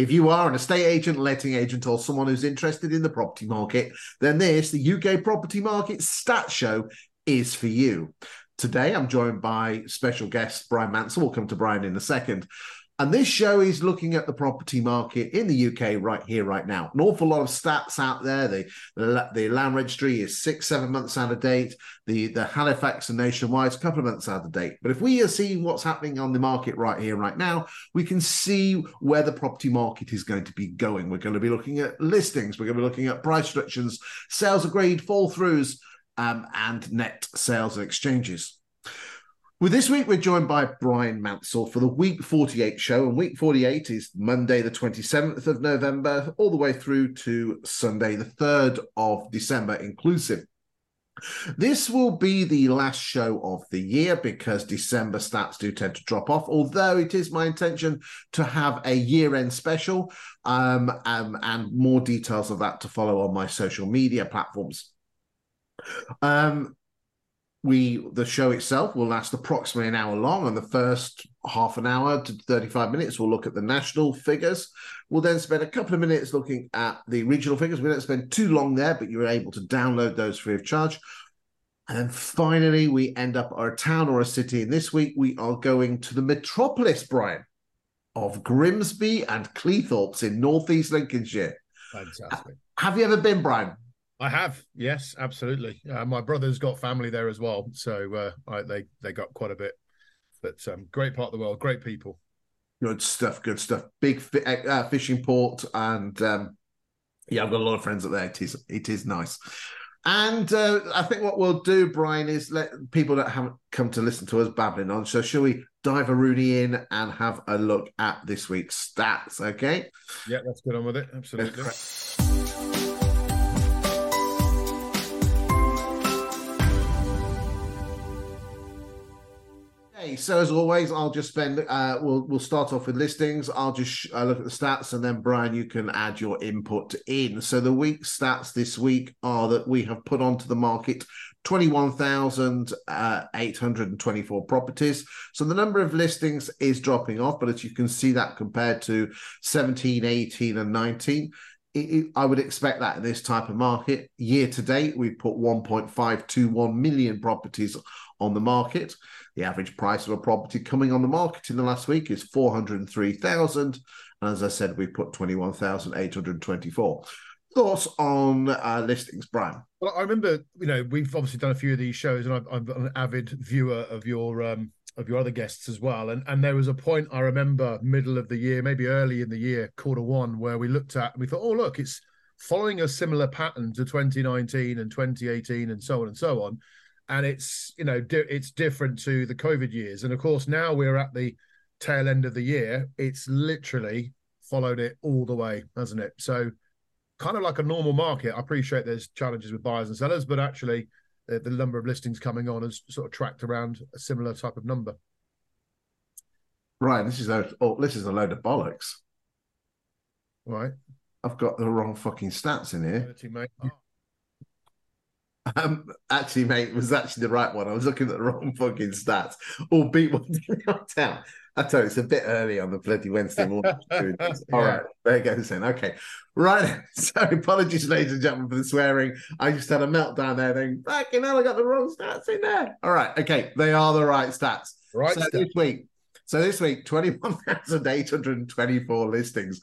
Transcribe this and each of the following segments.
If you are an estate agent, letting agent, or someone who's interested in the property market, then this, the UK Property Market Stat Show, is for you. Today, I'm joined by special guest Bryan Mansell. We'll come to Bryan in a second. And this show is looking at the property market in the UK right here, right now. An awful lot of stats out there. The, the, the land registry is six, seven months out of date. The, the Halifax and Nationwide is a couple of months out of date. But if we are seeing what's happening on the market right here, right now, we can see where the property market is going to be going. We're going to be looking at listings. We're going to be looking at price reductions, sales agreed, fall throughs, um, and net sales and exchanges. Well, this week we're joined by Bryan Mansell for the Week 48 show, and Week 48 is Monday, the 27th of November, all the way through to Sunday, the 3rd of December, inclusive. This will be the last show of the year because December stats do tend to drop off. Although it is my intention to have a year-end special, um, um, and more details of that to follow on my social media platforms. Um, we the show itself will last approximately an hour long and the first half an hour to 35 minutes we'll look at the national figures. We'll then spend a couple of minutes looking at the regional figures. We don't spend too long there but you're able to download those free of charge. And then finally we end up our town or a city and this week we are going to the metropolis bryan of grimsby and cleethorpes in northeast lincolnshire. Fantastic. Have you ever been bryan I have, yes, absolutely. Uh, my brother's got family there as well, so uh, I, they they got quite a bit. But um, great part of the world, great people. Good stuff, good stuff. Big uh, fishing port, and um, yeah, I've got a lot of friends up there. It is it is nice. And uh, I think what we'll do, Bryan, is let people that haven't come to listen to us babbling on. So, shall we dive a Rooney in and have a look at this week's stats? Okay. Yeah, let's get on with it. Absolutely. Okay, so as always, I'll just spend. Uh, we'll we'll start off with listings. I'll just uh, look at the stats, and then Bryan, you can add your input in. So the week stats this week are that we have put onto the market twenty one thousand uh, eight hundred and twenty four properties. So the number of listings is dropping off, but as you can see, that compared to 17, 18, and nineteen. I would expect that in this type of market. Year to date, we've put 1.521 million properties on the market. The average price of a property coming on the market in the last week is 403,000. And as I said, we put 21,824. Thoughts on uh, listings, Bryan? Well, I remember, you know, we've obviously done a few of these shows, and I'm, I'm an avid viewer of your um, of your other guests as well. And and there was a point I remember, middle of the year, maybe early in the year, quarter one, where we looked at and we thought, oh look, it's following a similar pattern to 2019 and 2018 and so on and so on and it's you know di- it's different to the covid years. And of course now we're at the tail end of the year it's literally followed it all the way hasn't it? So kind of like a normal market i appreciate there's challenges with buyers and sellers but actually the, the number of listings coming on has sort of tracked around a similar type of number. Right this is a oh, this is a load of bollocks. Right. I've got the wrong fucking stats in here oh. Um, actually, mate, it was actually the right one. I was looking at the wrong fucking stats. All beat one down. I tell you, it's a bit early on the bloody Wednesday morning. yeah. All right, there it goes then. Okay, right. So, apologies, ladies and gentlemen, for the swearing. I just had a meltdown there. Then, fucking hell, I got the wrong stats in there. All right, okay, they are the right stats. Right. So this week, so this week, twenty-one thousand eight hundred twenty-four listings.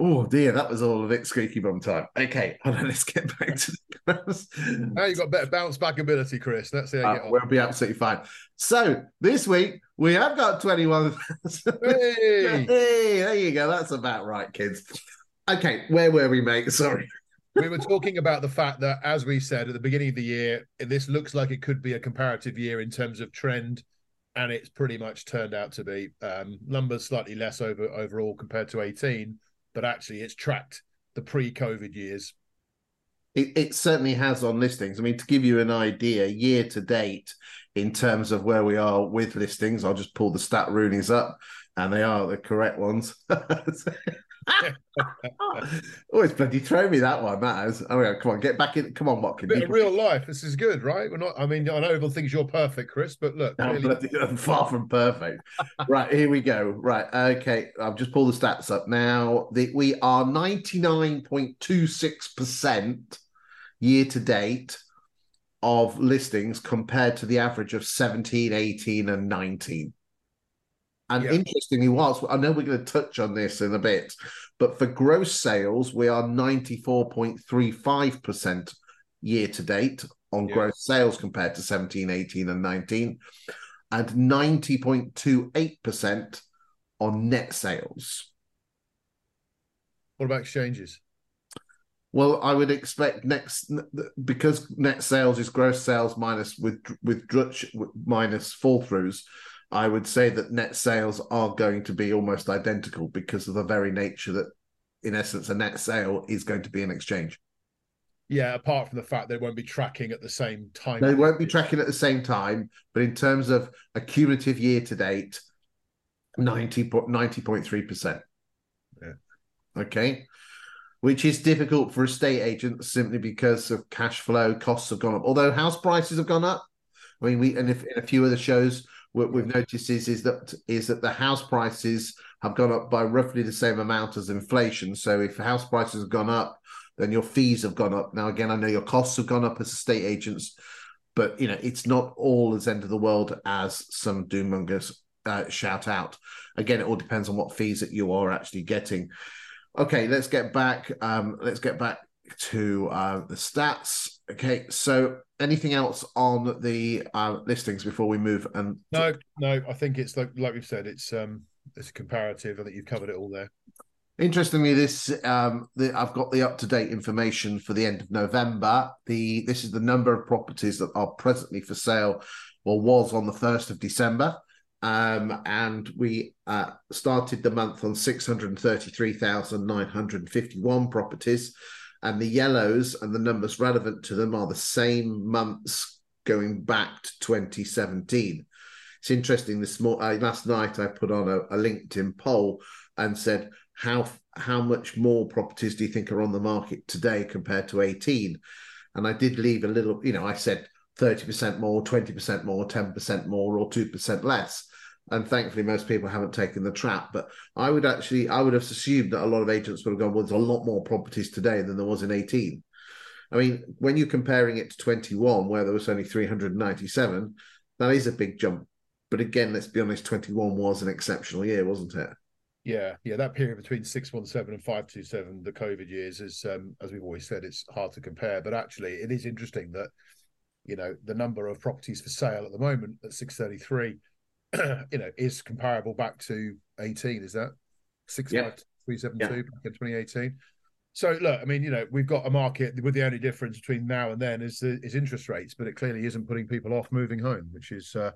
Oh dear, that was all a bit squeaky bum time. Okay, hold on, let's get back to the Now you've got better bounce back ability, Chris. Let's see how you uh, get on. We'll be absolutely fine. So this week we have got 21. Hey. hey, there you go. That's about right, kids. Okay, where were we, mate? Sorry. we were talking about the fact that, as we said at the beginning of the year, this looks like it could be a comparative year in terms of trend, and it's pretty much turned out to be. Um, numbers slightly less over overall compared to 18 but actually it's tracked the pre-COVID years. It, it, certainly has on listings. I mean, to give you an idea, year to date, in terms of where we are with listings, I'll just pull the stat Roonies up, and they are the correct ones. oh, it's bloody throw me that one. That is. Oh, yeah, come on, get back in. Come on, Watkin. Bit of real life. This is good, right? We're not. I mean, I know everyone thinks you're perfect, Chris, but look, really... bloody, I'm far from perfect. right, here we go. Right, okay. I've just pulled the stats up now. The, we are 99.26% year to date of listings compared to the average of 17, 18, and 19. And yeah. interestingly, whilst I know we're going to touch on this in a bit, but for gross sales, we are 94.35% year to date on yeah. gross sales compared to 17, 18, and 19, and 90.28% on net sales. What about exchanges? Well, I would expect next because net sales is gross sales minus with with minus fall throughs. I would say that net sales are going to be almost identical because of the very nature that, in essence, a net sale is going to be an exchange. Yeah, apart from the fact they won't be tracking at the same time. They won't be tracking at the same time, but in terms of a cumulative year to date, 90, 90.3%. Yeah. Okay which is difficult for estate agents simply because of cash flow costs have gone up. Although house prices have gone up, I mean, we and if in a few of the shows what we've noticed is is that is that the house prices have gone up by roughly the same amount as inflation. So if house prices have gone up, then your fees have gone up. Now again, I know your costs have gone up as estate agents, but you know it's not all as end of the world as some doommongers uh, shout out. Again, it all depends on what fees that you are actually getting. Okay, let's get back. Um, let's get back to uh, the stats. Okay, so anything else on the uh, listings before we move? And no, no, I think it's like like we've said, it's um, it's a comparative. I think you've covered it all there. Interestingly, this um, the, I've got the up to date information for the end of November. The this is the number of properties that are presently for sale, or was on the first of December. Um, and we uh, started the month on 633,951 properties. And the yellows and the numbers relevant to them are the same months going back to 2017. It's interesting. This more uh, last night, I put on a, a LinkedIn poll and said, "How how much more properties do you think are on the market today compared to 18?" And I did leave a little. You know, I said 30% more, 20% more, 10% more, or 2% less and thankfully most people haven't taken the trap but i would actually i would have assumed that a lot of agents would have gone well there's a lot more properties today than there was in 18 i mean when you're comparing it to 21 where there was only 397 that is a big jump. But again let's be honest 21 was an exceptional year wasn't it? Yeah yeah that period between 617 and 527 the covid years is um, as we've always said it's hard to compare. But actually it is interesting that you know the number of properties for sale at the moment at 633 you know, is comparable back to 18. Is that six yeah. five three seven two back in 2018? So look, I mean, you know, we've got a market with the only difference between now and then is the, is interest rates, but it clearly isn't putting people off moving home, which is, uh,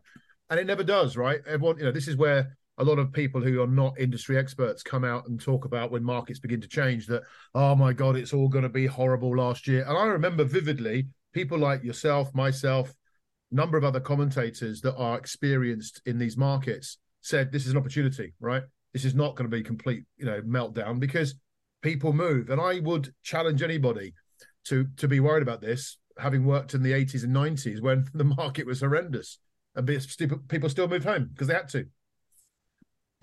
and it never does, right? Everyone, you know, this is where a lot of people who are not industry experts come out and talk about when markets begin to change that, oh my God, it's all going to be horrible last year. And I remember vividly people like yourself, myself, number of other commentators that are experienced in these markets said this is an opportunity, right? This is not going to be complete, you know, meltdown because people move. And I would challenge anybody to to be worried about this, having worked in the 80s and 90s when the market was horrendous and people still move home because they had to.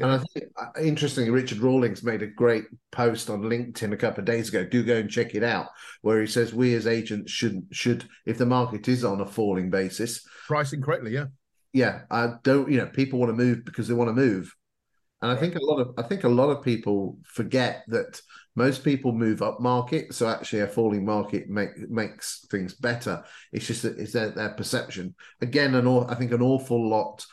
And I think uh, interestingly, Richard Rawlings made a great post on LinkedIn a couple of days ago. Do go and check it out, where he says we as agents should should if the market is on a falling basis, pricing correctly, yeah, yeah. I don't, you know, people want to move because they want to move, and I think a lot of I think a lot of people forget that most people move up market, so actually a falling market make, makes things better. It's just that it's their, their perception. Again, an I think an awful lot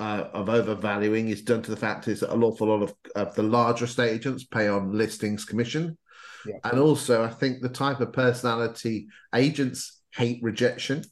uh, of overvaluing is done to the fact is that an awful lot of, of the larger estate agents pay on listings commission. Yeah. And also, I think the type of personality agents hate rejection.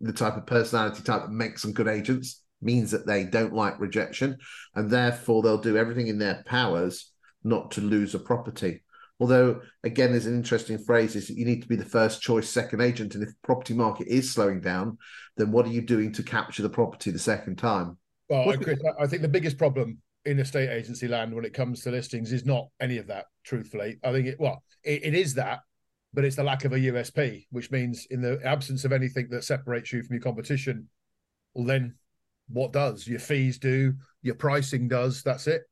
The type of personality type that makes them good agents means that they don't like rejection, and therefore they'll do everything in their powers not to lose a property. Although, again, there's an interesting phrase is that you need to be the first choice second agent. And if the property market is slowing down, then what are you doing to capture the property the second time? Well, Chris, I think the biggest problem in estate agency land when it comes to listings is not any of that. Truthfully, I think it well, it, it is that, but it's the lack of a USP, which means in the absence of anything that separates you from your competition, well, then what does your fees do? Your pricing does. That's it.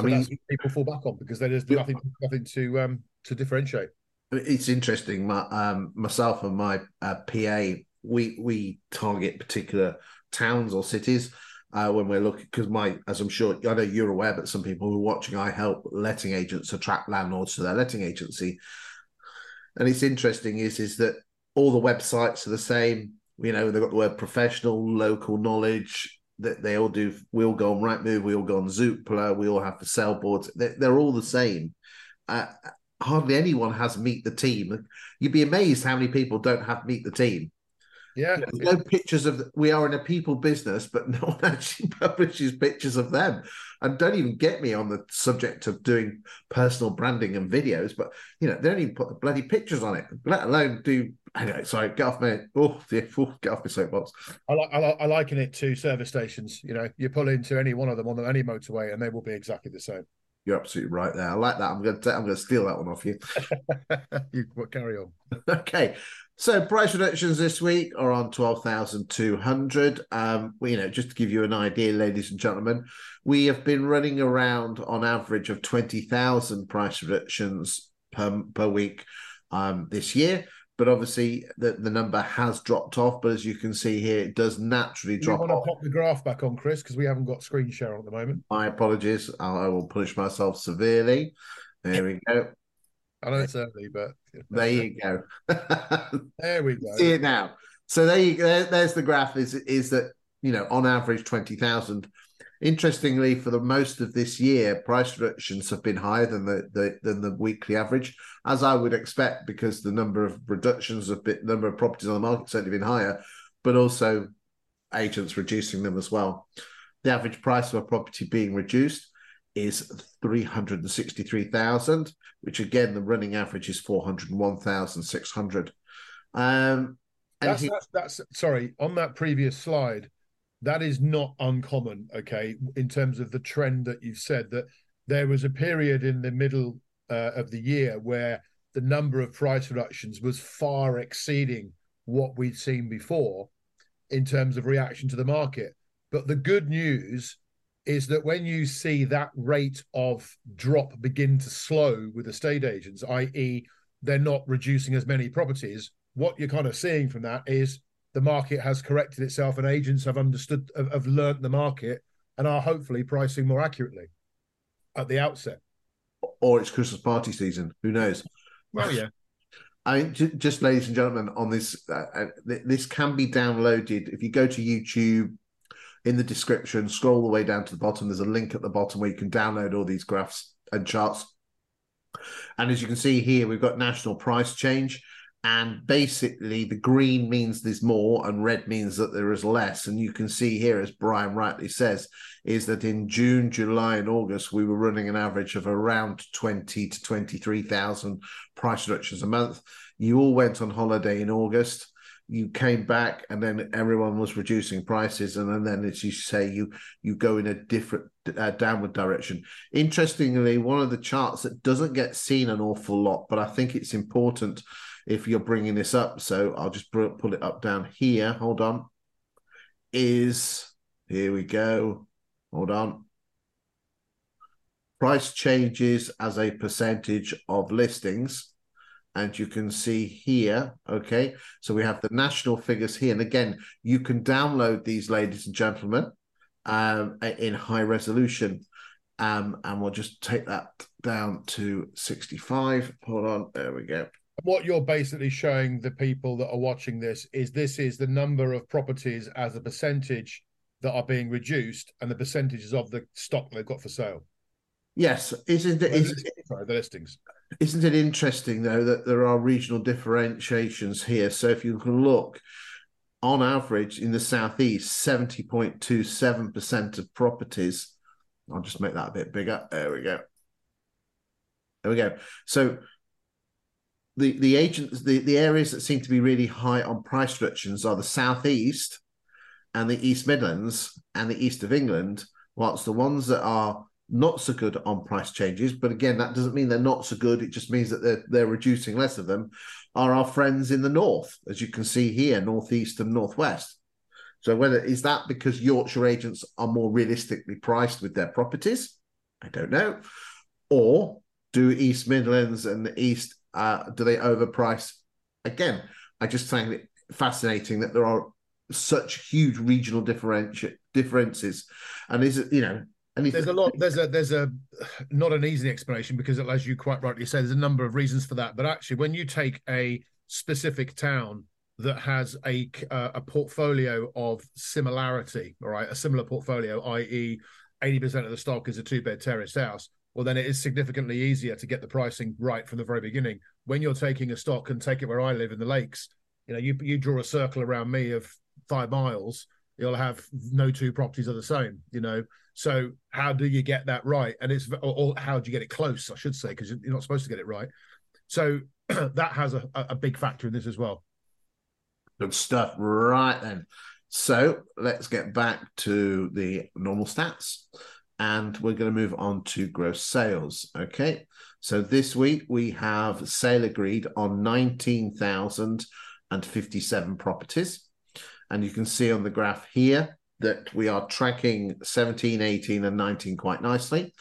So I mean, people fall back on because there's nothing, nothing to um to differentiate. It's interesting. My, um, myself and my uh, PA, we we target particular towns or cities uh, when we're looking because my as i'm sure i know you're aware but some people who are watching i help letting agents attract landlords to their letting agency and it's interesting is is that all the websites are the same you know they've got the word professional local knowledge that they all do we all go on Rightmove, we all go on Zoopla, we all have the sell boards. They're, they're all the same. Uh, hardly anyone has meet the team. You'd be amazed how many people don't have meet the team. Yeah, There's no pictures of. We are in a people business, but no one actually publishes pictures of them. And don't even get me on the subject of doing personal branding and videos. But you know, they don't even put the bloody pictures on it, let alone do. Anyway, sorry, get off me. Oh, oh, get off my soapbox. I like. I, like, I liken it to service stations. You know, you pull into any one of them on any motorway, and they will be exactly the same. You're absolutely right there. I like that. I'm going to. I'm going to steal that one off you. you carry on. Okay. So price reductions this week are on twelve thousand two hundred. Um, you know, just to give you an idea, ladies and gentlemen, we have been running around on average of twenty thousand price reductions per per week um, this year. But obviously, the, the number has dropped off. But as you can see here, it does naturally you drop. Want to pop the graph back on, Chris, because we haven't got screen share at the moment. My apologies. I will punish myself severely. There we go. I know it's early, but there you go. there we go. See it now. So there you there, there's the graph. Is is that you know on average twenty thousand. Interestingly, for the most of this year, price reductions have been higher than the, the than the weekly average, as I would expect, because the number of reductions of bit number of properties on the market certainly been higher, but also agents reducing them as well. The average price of a property being reduced is 363,000, which again, the running average is 401,600. Um, that's, he... that's, that's, sorry, on that previous slide, that is not uncommon, okay, in terms of the trend that you've said that there was a period in the middle uh, of the year where the number of price reductions was far exceeding what we'd seen before in terms of reaction to the market. But the good news is that when you see that rate of drop begin to slow with the estate agents, i.e., they're not reducing as many properties, what you're kind of seeing from that is the market has corrected itself and agents have understood, have, have learned the market and are hopefully pricing more accurately at the outset. Or it's Christmas party season. Who knows? Well, yeah. I just, ladies and gentlemen, on this, uh, uh this can be downloaded if you go to YouTube, in the description. Scroll all the way down to the bottom. There's a link at the bottom where you can download all these graphs and charts. And as you can see here, we've got national price change. And basically, the green means there's more, and red means that there is less. And you can see here, as Brian rightly says, is that in June, July, and August, we were running an average of around 20 to 23,000 price reductions a month. You all went on holiday in August you came back and then everyone was reducing prices and, then as you say you you go in a different uh, downward direction. Interestingly one of the charts that doesn't get seen an awful lot but i think it's important if you're bringing this up so i'll just pull it up down here. Hold on. Is here we go. Hold on. Price changes as a percentage of listings and you can see here, okay, so we have the national figures here. And again, you can download these, ladies and gentlemen, um, in high resolution. Um, and we'll just take that down to 65. Hold on, there we go. What you're basically showing the people that are watching this is this is the number of properties as a percentage that are being reduced and the percentages of the stock they've got for sale. Yes, isn't it? Is, sorry, the listings. Isn't it interesting though that there are regional differentiations here? So if you can look, on average in the southeast, seventy point two seven percent of properties. I'll just make that a bit bigger. There we go. There we go. So the the agents the, the areas that seem to be really high on price reductions are the southeast and the East Midlands and the east of England, whilst the ones that are not so good on price changes, but again, that doesn't mean they're not so good. It just means that they're they're reducing less of them. Are our friends in the north, as you can see here, northeast and northwest. So whether is that because Yorkshire agents are more realistically priced with their properties, I don't know, or do East Midlands and the East uh, do they overprice? Again, I just find it fascinating that there are such huge regional differenti- differences, and is it you know Anything. There's a lot. There's a there's a not an easy explanation because, as you quite rightly say, there's a number of reasons for that. But actually, when you take a specific town that has a uh, a portfolio of similarity, all right, a similar portfolio, i.e., eighty percent of the stock is a two bed terraced house. Well, then it is significantly easier to get the pricing right from the very beginning. When you're taking a stock and take it where I live in the lakes, you know, you you draw a circle around me of five miles, you'll have no two properties are the same. You know, so how do you get that right? And it's or, or how do you get it close? I should say because you're not supposed to get it right. So that has a, a big factor in this as well. Good stuff. Right then. So let's get back to the normal stats and we're going to move on to gross sales. Okay. So this week we have sale agreed on 19,057 properties. And you can see on the graph here that we are tracking 17, 18, and 19 quite nicely.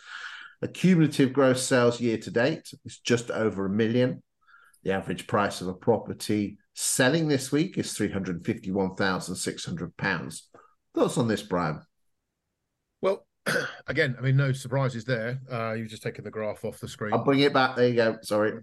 A cumulative gross sales year to date is just over a million. The average price of a property selling this week is £351,600. Thoughts on this, Bryan? Well, again, I mean, no surprises there. Uh, you've just taken the graph off the screen. I'll bring it back. There you go. Sorry.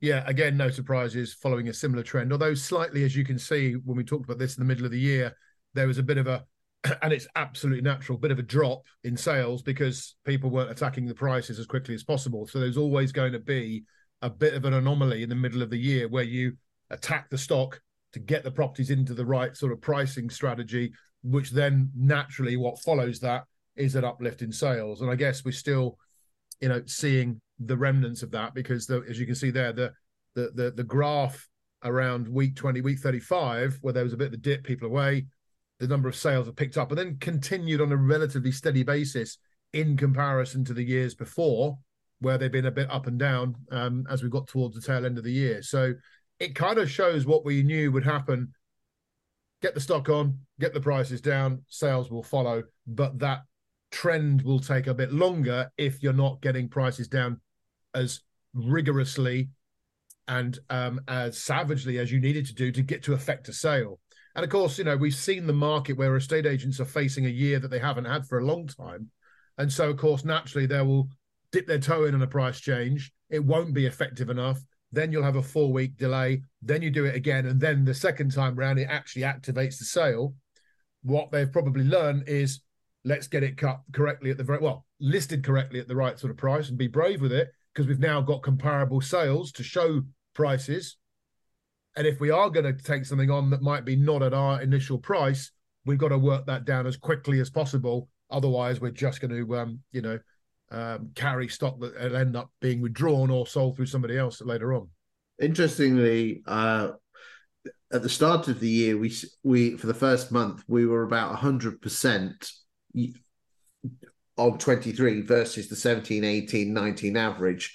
Yeah, again, no surprises following a similar trend. Although slightly, as you can see, when we talked about this in the middle of the year, there was a bit of a and it's absolutely natural, bit of a drop in sales because people weren't attacking the prices as quickly as possible. So there's always going to be a bit of an anomaly in the middle of the year where you attack the stock to get the properties into the right sort of pricing strategy, which then naturally what follows that is an uplift in sales. And I guess we're still, you know, seeing the remnants of that because the, as you can see there, the the the, the graph around week 20, week 35, where there was a bit of a dip, people away, the number of sales have picked up and then continued on a relatively steady basis in comparison to the years before, where they've been a bit up and down um, as we got towards the tail end of the year. So it kind of shows what we knew would happen. Get the stock on, get the prices down, sales will follow, but that trend will take a bit longer if you're not getting prices down as rigorously and um, as savagely as you needed to do to get to effect a sale. And of course, you know, we've seen the market where estate agents are facing a year that they haven't had for a long time. And so, of course, naturally, they will dip their toe in on a price change. It won't be effective enough. Then you'll have a four week delay. Then you do it again. And then the second time round, it actually activates the sale. What they've probably learned is let's get it cut correctly at the very well, listed correctly at the right sort of price and be brave with it because we've now got comparable sales to show prices and if we are going to take something on that might be not at our initial price, we've got to work that down as quickly as possible. Otherwise, we're just going to, um, you know, um, carry stock that will end up being withdrawn or sold through somebody else later on. Interestingly, uh, at the start of the year, we we for the first month we were about hundred percent on 23 versus the 17, 18, 19 average.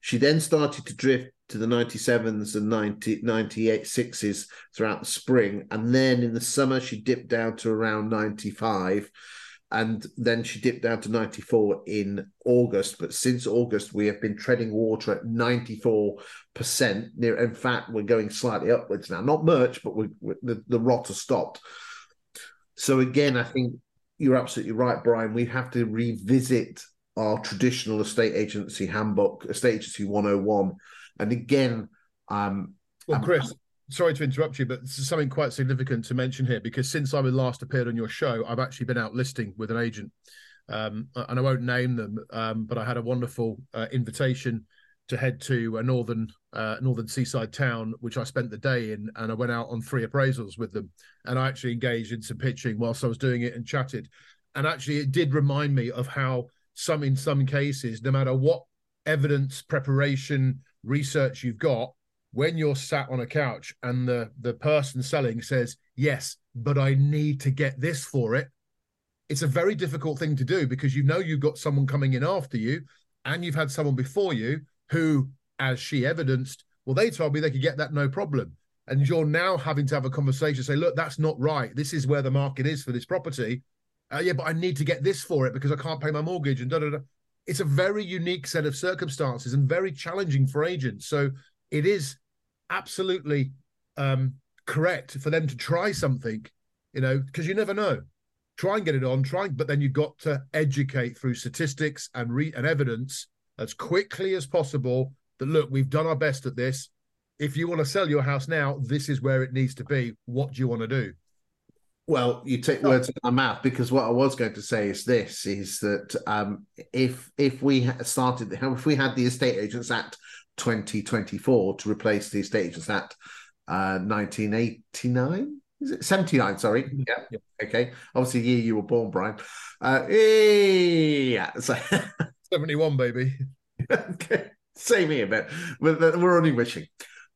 She then started to drift to the 97s and 90, 98 sixes throughout the spring. And then in the summer, she dipped down to around 95. And then she dipped down to 94 in August. But since August, we have been treading water at 94%. Near, in fact, we're going slightly upwards now. Not much, but we, we, the, the rot has stopped. So again, I think you're absolutely right, Bryan. We have to revisit our traditional estate agency handbook, estate agency 101 and again, um, well, Chris, sorry to interrupt you, but something quite significant to mention here because since I last appeared on your show, I've actually been out listing with an agent, um, and I won't name them, um, but I had a wonderful uh, invitation to head to a northern uh, northern seaside town, which I spent the day in, and I went out on three appraisals with them, and I actually engaged in some pitching whilst I was doing it and chatted, and actually it did remind me of how some in some cases, no matter what evidence preparation research you've got when you're sat on a couch and the the person selling says yes but i need to get this for it it's a very difficult thing to do because you know you've got someone coming in after you and you've had someone before you who, as she evidenced, well, they told me they could get that no problem. And you're now having to have a conversation, say, look, that's not right. This is where the market is for this property. Uh, yeah, but I need to get this for it because I can't pay my mortgage and da da da. It's a very unique set of circumstances and very challenging for agents. So it is absolutely um, correct for them to try something, you know, because you never know try and get it on, try, but then you've got to educate through statistics and re- and evidence as quickly as possible that look, we've done our best at this. If you want to sell your house now, this is where it needs to be. What do you want to do? Well, you take words out of my mouth because what I was going to say is this: is that um, if if we started, if we had the Estate Agents Act 2024 to replace the Estate Agents Act uh, 1989, is it 79? Sorry. Mm-hmm. Yeah. yeah. Okay. Obviously, the year you were born, Bryan. Uh, yeah. So 71, baby. okay. Same here, but we're only wishing.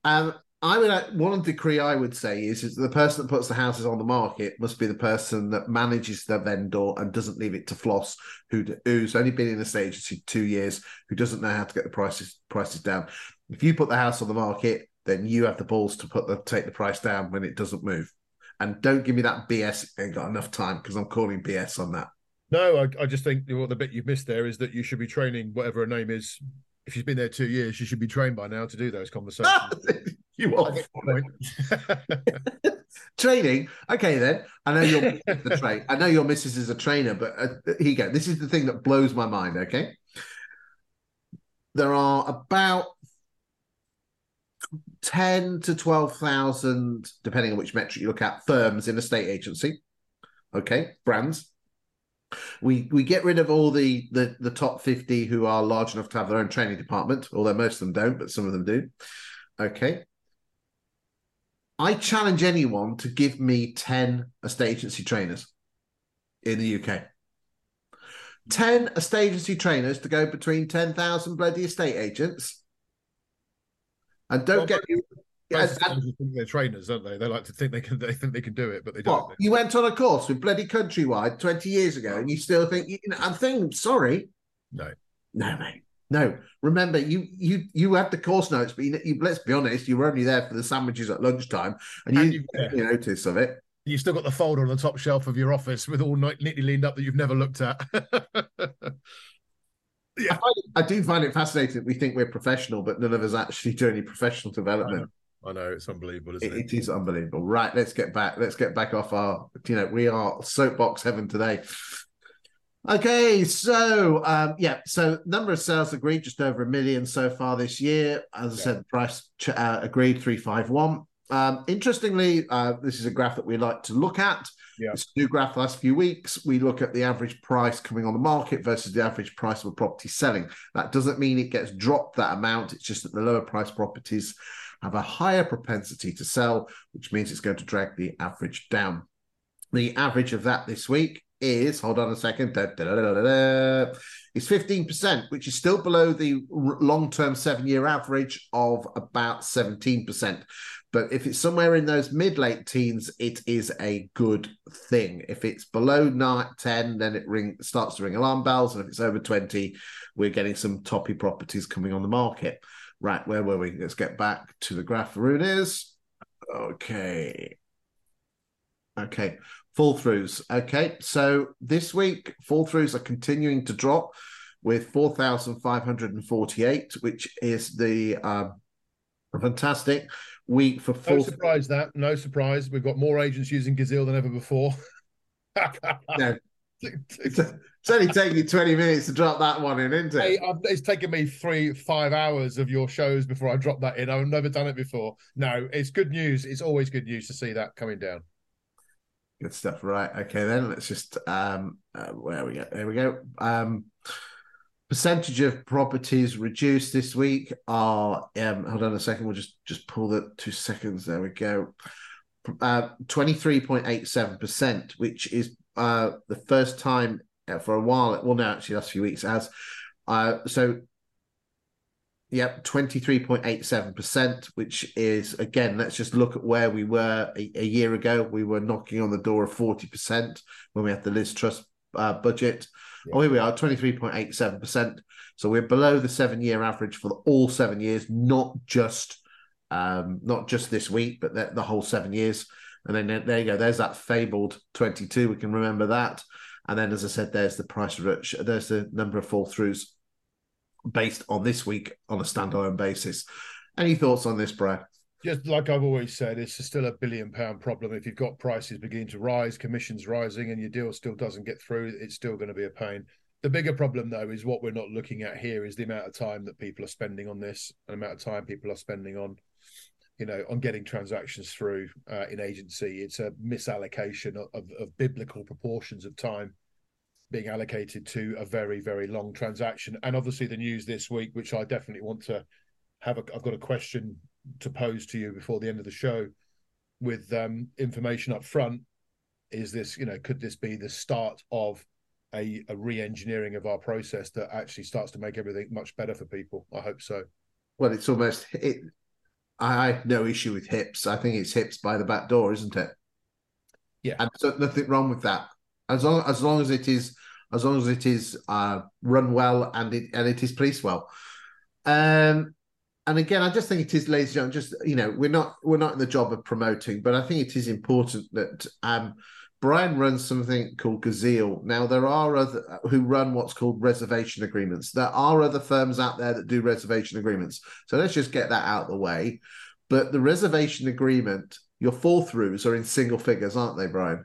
Um, I would uh, one decree I would say is, is the person that puts the houses on the market must be the person that manages the vendor and doesn't leave it to floss, who who's only been in the stage for two years, who doesn't know how to get the prices prices down. If you put the house on the market, then you have the balls to put the take the price down when it doesn't move. And don't give me that BS. Ain't got enough time because I'm calling BS on that. No, I, I just think well, the bit you've missed there is that you should be training whatever her name is. If she's been there two years, she should be trained by now to do those conversations. You are training. Okay, then I know you're the train. I know your missus is a trainer, but uh, here you go. This is the thing that blows my mind. Okay, there are about 10 to 12,000, depending on which metric you look at, firms in a state agency. Okay, brands. We we get rid of all the, the the top 50 who are large enough to have their own training department, although most of them don't, but some of them do. Okay. I challenge anyone to give me 10 estate agency trainers in the UK. 10 estate agency trainers to go between 10,000 bloody estate agents and don't well, get think they're trainers, don't they? They like to think they can. They think they can do it, but they don't. What, you went on a course with bloody Countrywide twenty years ago, and you still think you know? I'm thinking, sorry, no, no, mate, no. Remember, you you you had the course notes, but you, you, let's be honest, you were only there for the sandwiches at lunchtime, and, and you yeah. you notice of it. You've still got the folder on the top shelf of your office with all neatly leaned up that you've never looked at. yeah. I, I, do find it fascinating we think we're professional, but none of us actually do any professional development. I know, it's unbelievable, isn't it? It is unbelievable. Right, let's get back. Let's get back off our. You know, we are soapbox heaven today. Okay, so um, yeah, so number of sales agreed just over a million so far this year. As I yeah. said, price uh, agreed three five one. Um, interestingly, uh, this is a graph that we like to look at. Yeah. It's a new graph last few weeks. We look at the average price coming on the market versus the average price of a property selling. That doesn't mean it gets dropped that amount. It's just that the lower price properties have a higher propensity to sell, which means it's going to drag the average down. The average of that this week is, hold on a second, is 15%, which is still below the long term seven year average of about 17%. But if it's somewhere in those mid late teens, it is a good thing. If it's below nine, 10, then it ring starts to ring alarm bells. And if it's over 20, we're getting some toppy properties coming on the market. Right, where were we? Let's get back to the graph. Arun is okay. Okay, fall throughs. Okay, so this week, fall throughs are continuing to drop with 4,548, which is the uh, fantastic week for full. No surprise that. No surprise. We've got more agents using Gazeal than ever before. no. It's only taking you 20 minutes to drop that one in, isn't it? Hey, it's taken me three, five hours of your shows before I drop that in. I've never done it before. No, it's good news. It's always good news to see that coming down. Good stuff. Right. Okay, then let's just um uh, where we go. There we go. Um percentage of properties reduced this week are um hold on a second we'll just just pull the two seconds there we go uh 23.87% which is uh the first time for a while well now actually last few weeks as uh so Yep, 23.87%, which is, again, let's just look at where we were a, a, year ago. We were knocking on the door of 40% when we had the Liz Truss uh, budget. Yeah. Oh, here we are, 23.87%. So we're below the seven year average for all seven years, not just um, not just this week, but the, the whole seven years. And then there you go. There's that fabled 22. We can remember that. And then, as I said, there's the price reduction. There's the number of fall throughs based on this week on a standalone basis. Any thoughts on this, Brad? Just like I've always said, it's still a billion pound problem. If you've got prices beginning to rise, commissions rising, and your deal still doesn't get through, it's still going to be a pain. The bigger problem, though, is what we're not looking at here is the amount of time that people are spending on this, and amount of time people are spending on you know, on getting transactions through uh, in agency. It's a misallocation of, of, of, biblical proportions of time being allocated to a very, very long transaction. And obviously, the news this week, which I definitely want to have, a, I've got a question to pose to you before the end of the show with um, information up front. Is this, you know, could this be the start of a, a re-engineering of our process that actually starts to make everything much better for people? I hope so. Well, it's almost it, I have no issue with hips. I think it's hips by the back door, isn't it? Yeah. And so nothing wrong with that. As long as long as it is as long as it is uh, run well and it and it is policed well. Um and again, I just think it is, ladies and gentlemen, just you know, we're not we're not in the job of promoting, but I think it is important that um Bryan runs something called Gazeal. Now there are other who run what's called reservation agreements. There are other firms out there that do reservation agreements. So let's just get that out of the way. But the reservation agreement, your fall throughs are in single figures, aren't they, Bryan?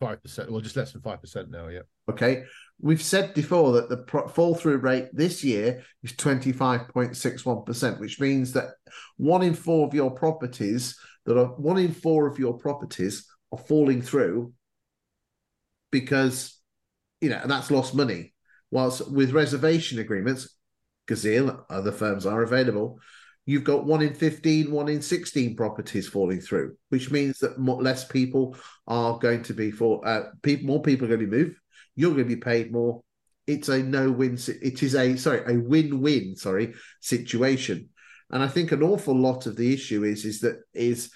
Five percent, well, just less than five percent now. Yeah. Okay. We've said before that the fall through rate this year is 25.61%, which means that one in four of your properties that are one in four of your properties are falling through because you know, that's lost money. Whilst with reservation agreements, Gazeal, other firms are available, you've got one in 15, one in 16 properties falling through, which means that more, less people are going to be for uh, people, more people are going to move. You're going to be paid more. It's a no-win. It is a sorry, a win-win. Sorry, situation. And I think an awful lot of the issue is is that is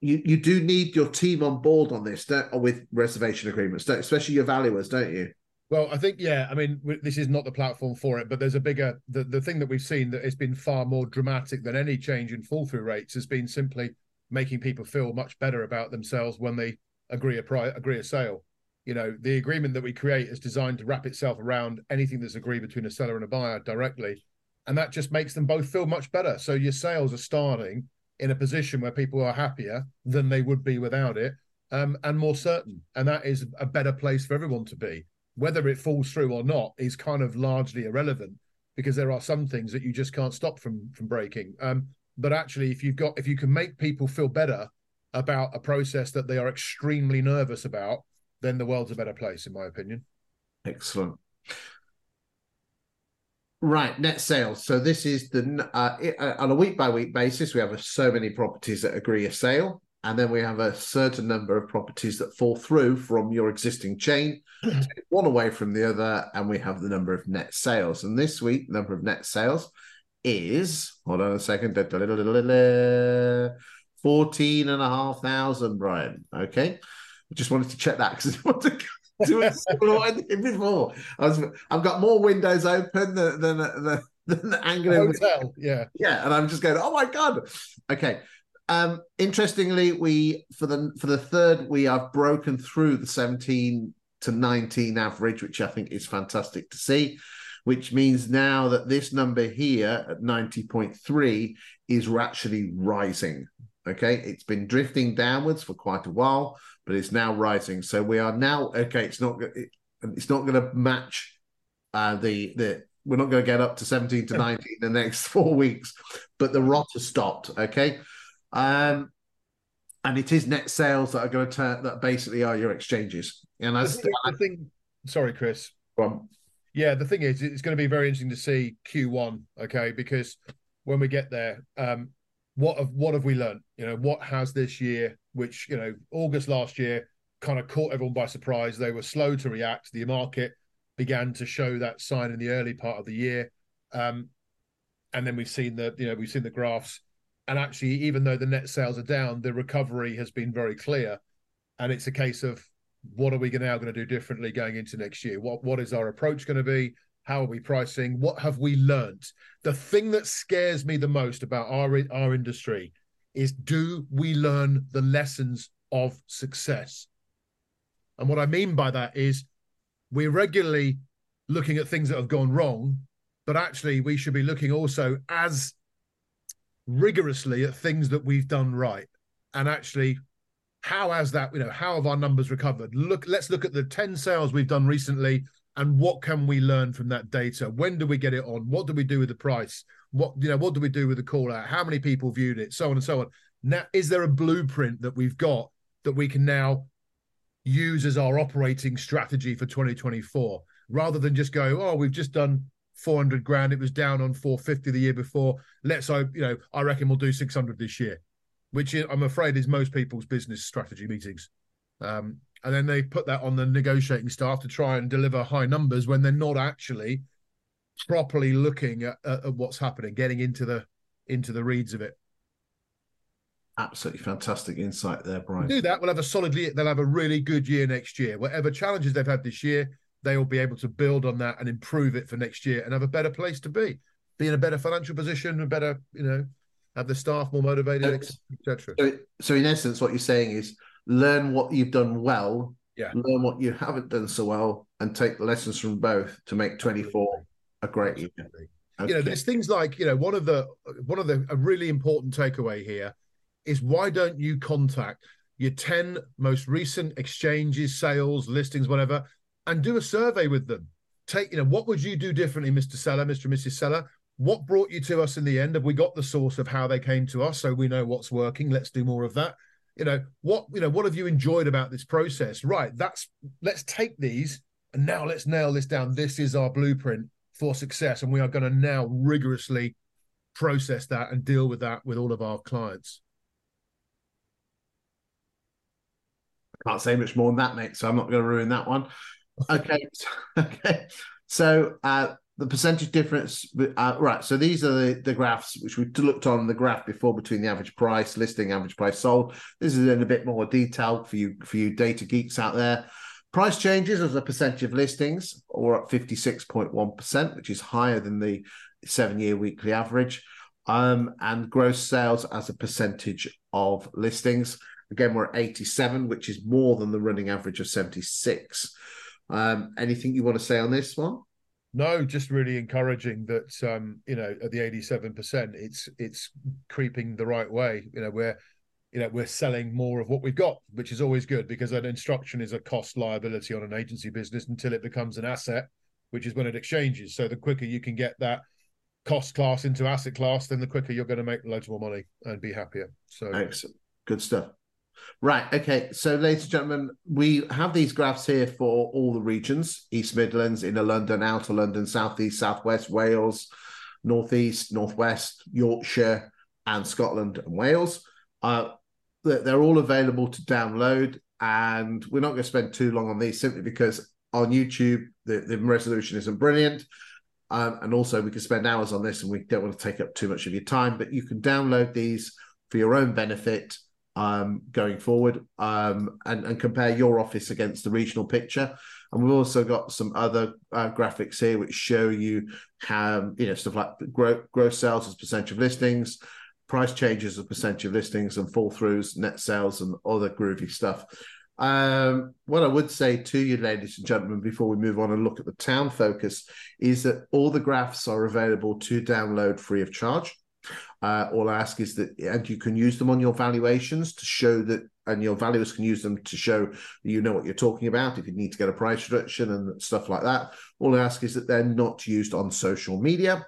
you, you do need your team on board on this with reservation agreements, especially your valuers, don't you? Well, I think yeah. I mean, this is not the platform for it, but there's a bigger the the thing that we've seen that has been far more dramatic than any change in fall through rates has been simply making people feel much better about themselves when they agree a price, agree a sale. You know, the agreement that we create is designed to wrap itself around anything that's agreed between a seller and a buyer directly, and that just makes them both feel much better. So your sales are starting in a position where people are happier than they would be without it um, and more certain. And that is a better place for everyone to be. Whether it falls through or not is kind of largely irrelevant because there are some things that you just can't stop from from breaking. Um, but actually, if you've got if you can make people feel better about a process that they are extremely nervous about, then the world's a better place, in my opinion. Excellent. Right, net sales. So this is the uh, uh, on a week by week basis. We have so many properties that agree a sale, and then we have a certain number of properties that fall through from your existing chain, one away from the other, and we have the number of net sales. And this week, the number of net sales is hold on a second, 14 and a half thousand, Bryan. Okay. I just wanted to check that because I want to doing what I did before. I was, I've got more windows open than than, than, than the angle. Hotel, yeah, yeah, and I'm just going, oh my god. Okay. Um, interestingly, we for the for the third we have broken through the 17 to 19 average, which I think is fantastic to see. Which means now that this number here at 90.3 is actually rising. Okay, it's been drifting downwards for quite a while, but it's now rising. So we are now okay. It's not it, it's not going to match uh, the the. We're not going to get up to 17 to 19 in the next four weeks, but the rot has stopped. Okay, um, and it is net sales that are going to turn that basically are your exchanges. And as the, the thing, sorry, Chris. Yeah, the thing is, it's going to be very interesting to see Q1. Okay, because when we get there, um, what have what have we learned? You know, what has this year, which you know, August last year kind of caught everyone by surprise. They were slow to react. The market began to show that sign in the early part of the year, um, and then we've seen the you know we've seen the graphs, and actually, even though the net sales are down, the recovery has been very clear, and it's a case of what are we now going to do differently going into next year? What what is our approach going to be? How are we pricing? What have we learned? The thing that scares me the most about our our industry is do we learn the lessons of success? And what I mean by that is we're regularly looking at things that have gone wrong, but actually we should be looking also as rigorously at things that we've done right. And actually, how has that, you know, how have our numbers recovered? Look, let's look at the 10 sales we've done recently and what can we learn from that data? When do we get it on? What do we do with the price? What, you know, what do we do with the call out? How many people viewed it? So on and so on. Now, is there a blueprint that we've got that we can now use as our operating strategy for 2024 rather than just go, oh, we've just done 400 grand. It was down on 450 the year before. Let's hope, you know, I reckon we'll do 600 this year, which I'm afraid is most people's business strategy meetings. Um, and then they put that on the negotiating staff to try and deliver high numbers when they're not actually properly looking at, at, what's happening, getting into the into the reads of it. Absolutely fantastic insight there, Bryan. Do that. We'll have a solid year. They'll have a really good year next year. Whatever challenges they've had this year, they will be able to build on that and improve it for next year and have a better place to be, be in a better financial position, a better, you know, have the staff more motivated, etc. So, so, in essence, what you're saying is learn what you've done well, yeah. learn what you haven't done so well, and take the lessons from both to make 24 a great year. Okay. You know, there's things like you know one of the one of the a really important takeaway here is why don't you contact your 10 most recent exchanges, sales, listings, whatever, and do a survey with them. Take, you know, what would you do differently, Mr. Seller, Mr. and Mrs. Seller? What brought you to us in the end? Have we got the source of how they came to us so we know what's working? Let's do more of that you know what you know what have you enjoyed about this process right that's let's take these and now let's nail this down this is our blueprint for success and we are going to now rigorously process that and deal with that with all of our clients I can't say much more than that mate so i'm not going to ruin that one okay. Okay. So uh the percentage difference uh, right so these are the, the graphs which we looked on the graph before between the average price listing average price sold. This is in a bit more detail for you for you data geeks out there. Price changes as a percentage of listings or at 56.1% which is higher than the seven year weekly average um, and gross sales as a percentage of listings. Again we're at 87 which is more than the running average of 76 um, anything you want to say on this one no, just really encouraging that um, you know at the eighty-seven percent, it's it's creeping the right way. You know, we're you know we're selling more of what we've got, which is always good because an instruction is a cost liability on an agency business until it becomes an asset, which is when it exchanges. So the quicker you can get that cost class into asset class, then the quicker you're going to make loads more money and be happier. So excellent, good stuff. Right. Okay. So, ladies and gentlemen, we have these graphs here for all the regions East Midlands, Inner London, Outer London, Southeast, Southwest, Wales, Northeast, Northwest, Yorkshire, and Scotland and Wales. Uh, they're all available to download. And we're not going to spend too long on these simply because on YouTube, the, the resolution isn't brilliant. Um, and also, we could spend hours on this and we don't want to take up too much of your time, but you can download these for your own benefit um, going forward um, and, and, compare your office against the regional picture. And we've also got some other uh, graphics here which show you how, you know, stuff like gross, gross sales as percentage of listings, price changes as percentage of listings, and fall throughs, net sales, and other groovy stuff. Um, what I would say to you, ladies and gentlemen, before we move on and look at the town focus, is that all the graphs are available to download free of charge. Uh, all I ask is that, and you can use them on your valuations to show that, and your valuers can use them to show you know what you're talking about if you need to get a price reduction and stuff like that. All I ask is that they're not used on social media,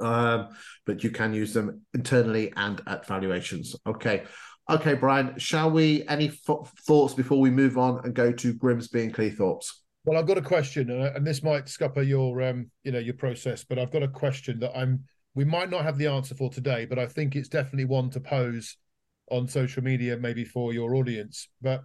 um, but you can use them internally and at valuations. Okay. Okay, Bryan, shall we? Any f- thoughts before we move on and go to Grimsby and Cleethorpes? Well, I've got a question, and this might scupper your, um, you know, your process, but I've got a question that I'm we might not have the answer for today, but I think it's definitely one to pose on social media, maybe for your audience. But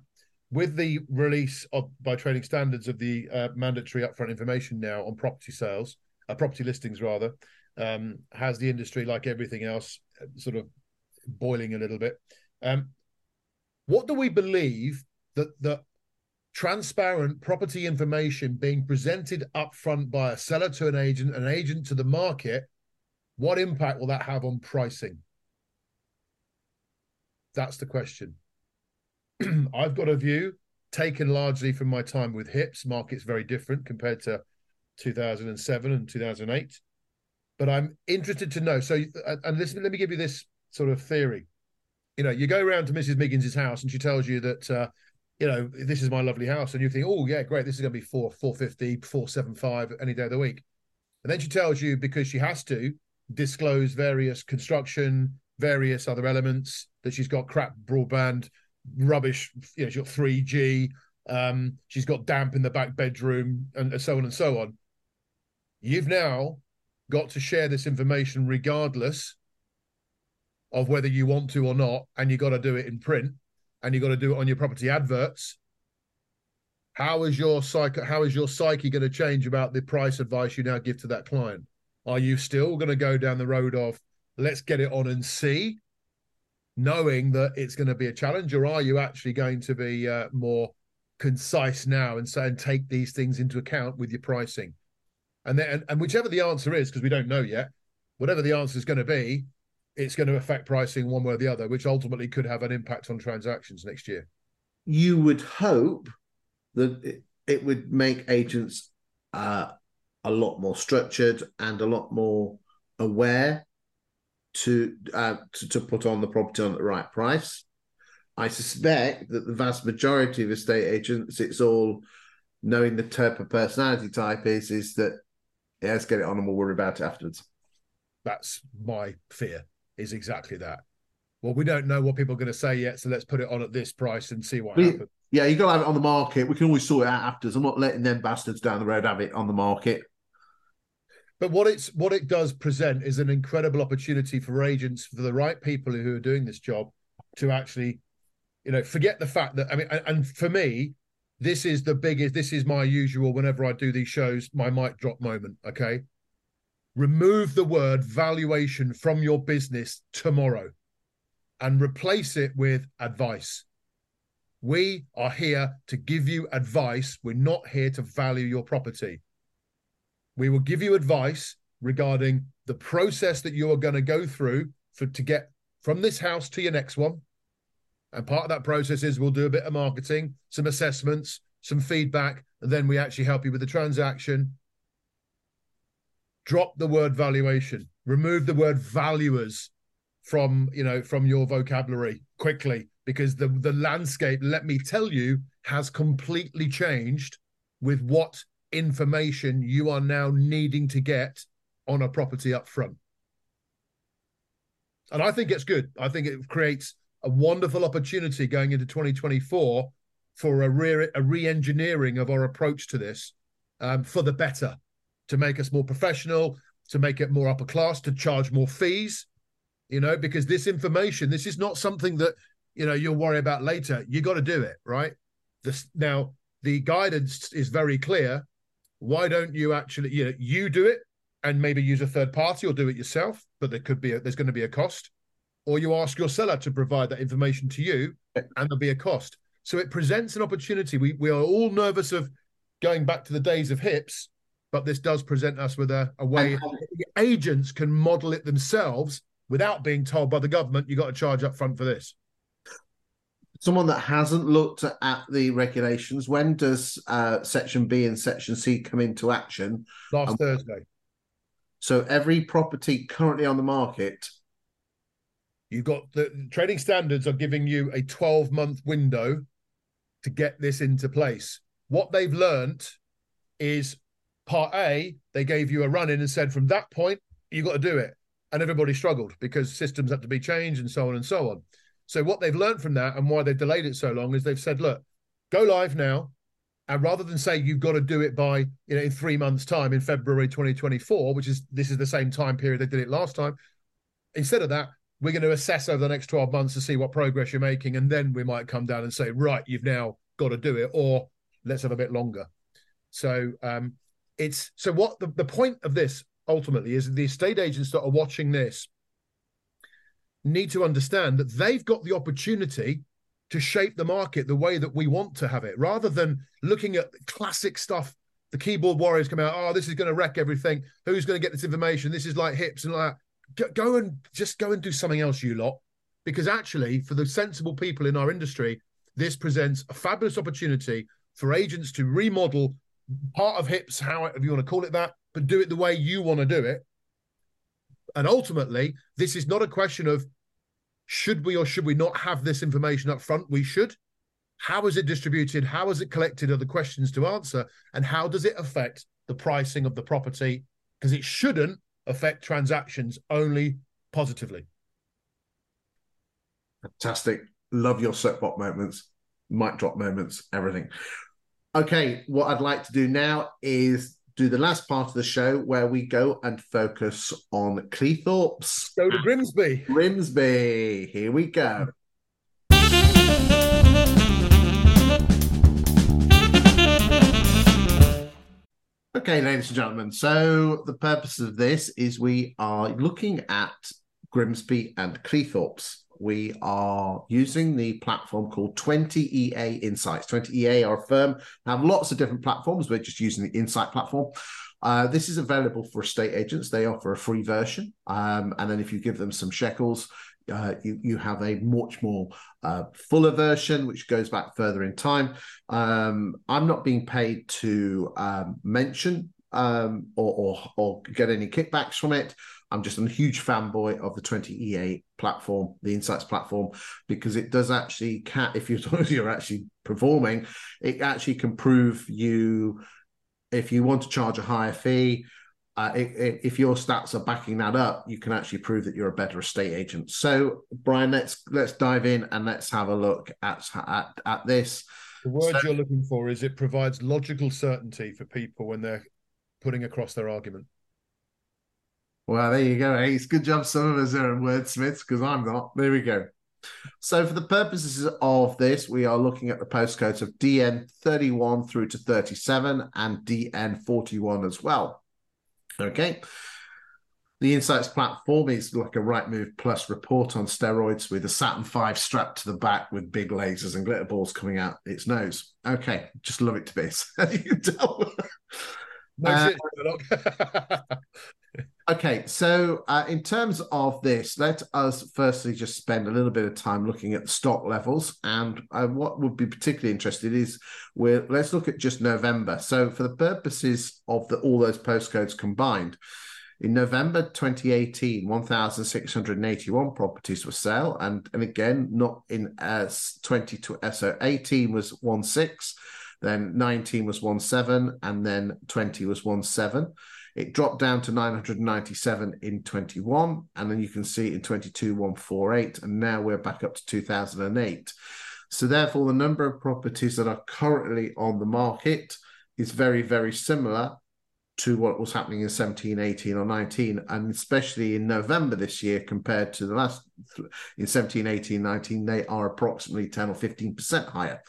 with the release of by trading standards of the uh, mandatory upfront information now on property sales, uh, property listings rather, um, has the industry like everything else sort of boiling a little bit. Um, what do we believe that that transparent property information being presented upfront by a seller to an agent, an agent to the market, what impact will that have on pricing? That's the question. I've got a view taken largely from my time with HIPS. Market's very different compared to 2007 and 2008. But I'm interested to know. So, and listen, let me give you this sort of theory. You know, you go around to Mrs. Miggins's house and she tells you that, uh, you know, this is my lovely house. And you think, oh, yeah, great. This is going to be four, 450, 475 any day of the week. And then she tells you because she has to disclose various construction, various other elements that she's got crap broadband, rubbish. You know, she's got 3G. Um, she's got damp in the back bedroom, and so on and so on. You've now got to share this information regardless of whether you want to or not, and you've got to do it in print, and you've got to do it on your property adverts. How is your psyche? How is your psyche going to change about the price advice you now give to that client? Are you still going to go down the road of let's get it on and see, knowing that it's going to be a challenge, or are you actually going to be uh, more concise now and say and take these things into account with your pricing? And then, and, and whichever the answer is, because we don't know yet, whatever the answer is going to be, it's going to affect pricing one way or the other, which ultimately could have an impact on transactions next year. You would hope that it, it would make agents uh, a lot more structured and a lot more aware to, uh, to to put on the property on the right price. I suspect that the vast majority of estate agents, it's all knowing the type of personality type is, is that yeah, let's get it on and we'll worry about it afterwards. That's my fear. Is exactly that. Well, we don't know what people are going to say yet, so let's put it on at this price and see what we, happens. Yeah, you got to have it on the market. We can always sort it out afterwards. I'm not letting them bastards down the road have it on the market. But what it's what it does present is an incredible opportunity for agents, for the right people who are doing this job, to actually, you know, forget the fact that I mean, and, and for me, this is the biggest. This is my usual. Whenever I do these shows, my mic drop moment. Okay, remove the word valuation from your business tomorrow, and replace it with advice. We are here to give you advice. We're not here to value your property. We will give you advice regarding the process that you are going to go through for to get from this house to your next one. And part of that process is we'll do a bit of marketing, some assessments, some feedback, and then we actually help you with the transaction. Drop the word valuation, remove the word valuers from you know from your vocabulary quickly because the the landscape let me tell you has completely changed with what information you are now needing to get on a property up front. And I think it's good. I think it creates a wonderful opportunity going into 2024 for a re a re-engineering of our approach to this um, for the better, to make us more professional, to make it more upper class, to charge more fees. You know, because this information, this is not something that you know you'll worry about later. You got to do it right. This now the guidance is very clear why don't you actually you know you do it and maybe use a third party or do it yourself but there could be a, there's going to be a cost or you ask your seller to provide that information to you and there'll be a cost so it presents an opportunity we we are all nervous of going back to the days of hips but this does present us with a, a way agents can model it themselves without being told by the government you got to charge up front for this someone that hasn't looked at the regulations, when does uh, Section B and Section C come into action? Last um, Thursday. So every property currently on the market. You've got the trading standards are giving you a 12 month window to get this into place. What they've learned is part A, they gave you a run in and said, from that point, you've got to do it. And everybody struggled because systems had to be changed and so on and so on. So what they've learned from that and why they've delayed it so long is they've said, look, go live now. And rather than say you've got to do it by, you know, in three months' time in February 2024, which is this is the same time period they did it last time. Instead of that, we're going to assess over the next 12 months to see what progress you're making. And then we might come down and say, right, you've now got to do it, or let's have a bit longer. So um, it's so what the, the point of this ultimately is the estate agents that are watching this need to understand that they've got the opportunity to shape the market the way that we want to have it, rather than looking at classic stuff. The keyboard warriors come out. Oh, this is going to wreck everything. Who's going to get this information? This is like hips and like that. Go, go and just go and do something else, you lot. Because actually, for the sensible people in our industry, this presents a fabulous opportunity for agents to remodel part of hips, however you want to call it that, but do it the way you want to do it. And ultimately, this is not a question of should we or should we not have this information up front? We should. How is it distributed? How is it collected? Are the questions to answer? And how does it affect the pricing of the property? Because it shouldn't affect transactions only positively. Fantastic. Love your soapbox moments, mic drop moments, everything. Okay, what I'd like to do now is do the last part of the show where we go and focus on Cleethorpes. Go to Grimsby. Grimsby. Here we go. Okay, ladies and gentlemen. So the purpose of this is we are looking at Grimsby and Cleethorpes we are using the platform called 20EA Insights. 20EA are a firm, have lots of different platforms. We're just using the Insight platform. Uh, this is available for estate agents. They offer a free version. Um, and then if you give them some shekels, uh, you, you have a much more uh, fuller version, which goes back further in time. Um, I'm not being paid to um, mention um, or, or, or get any kickbacks from it. I'm just a huge fanboy of the 20EA platform, the Insights platform, because it does actually can if you're you're actually performing, it actually can prove you if you want to charge a higher fee. Uh, it, it, if your stats are backing that up, you can actually prove that you're a better estate agent. So, Bryan, let's let's dive in and let's have a look at at, at this. The word so, you're looking for is it provides logical certainty for people when they're putting across their argument. Well, there you go. Hey, it's good job some of us are in wordsmiths because I'm not. There we go. So, for the purposes of this, we are looking at the postcodes of DN 31 through to 37 and DN 41 as well. Okay. The Insights platform is like a Rightmove Plus report on steroids with a Saturn 5 strapped to the back with big lasers and glitter balls coming out its nose. Okay, just love it to bits. you can tell. No uh, Okay, so uh, in terms of this, let us firstly just spend a little bit of time looking at the stock levels. And uh, what would be particularly interested is we're let's look at just November. So for the purposes of the, all those postcodes combined, in November 2018, 1,681 properties were sale, and and again not in as 20 so 18 was one six, then 19 was one seven, and then 20 was one seven. It dropped down to 997 in 21, and then you can see in 22 148, and now we're back up to 2008. So therefore, the number of properties that are currently on the market is very, very similar to what was happening in 17, 18, or 19, and especially in November this year compared to the last in 17, 18, 19, they are approximately 10 or 15% higher.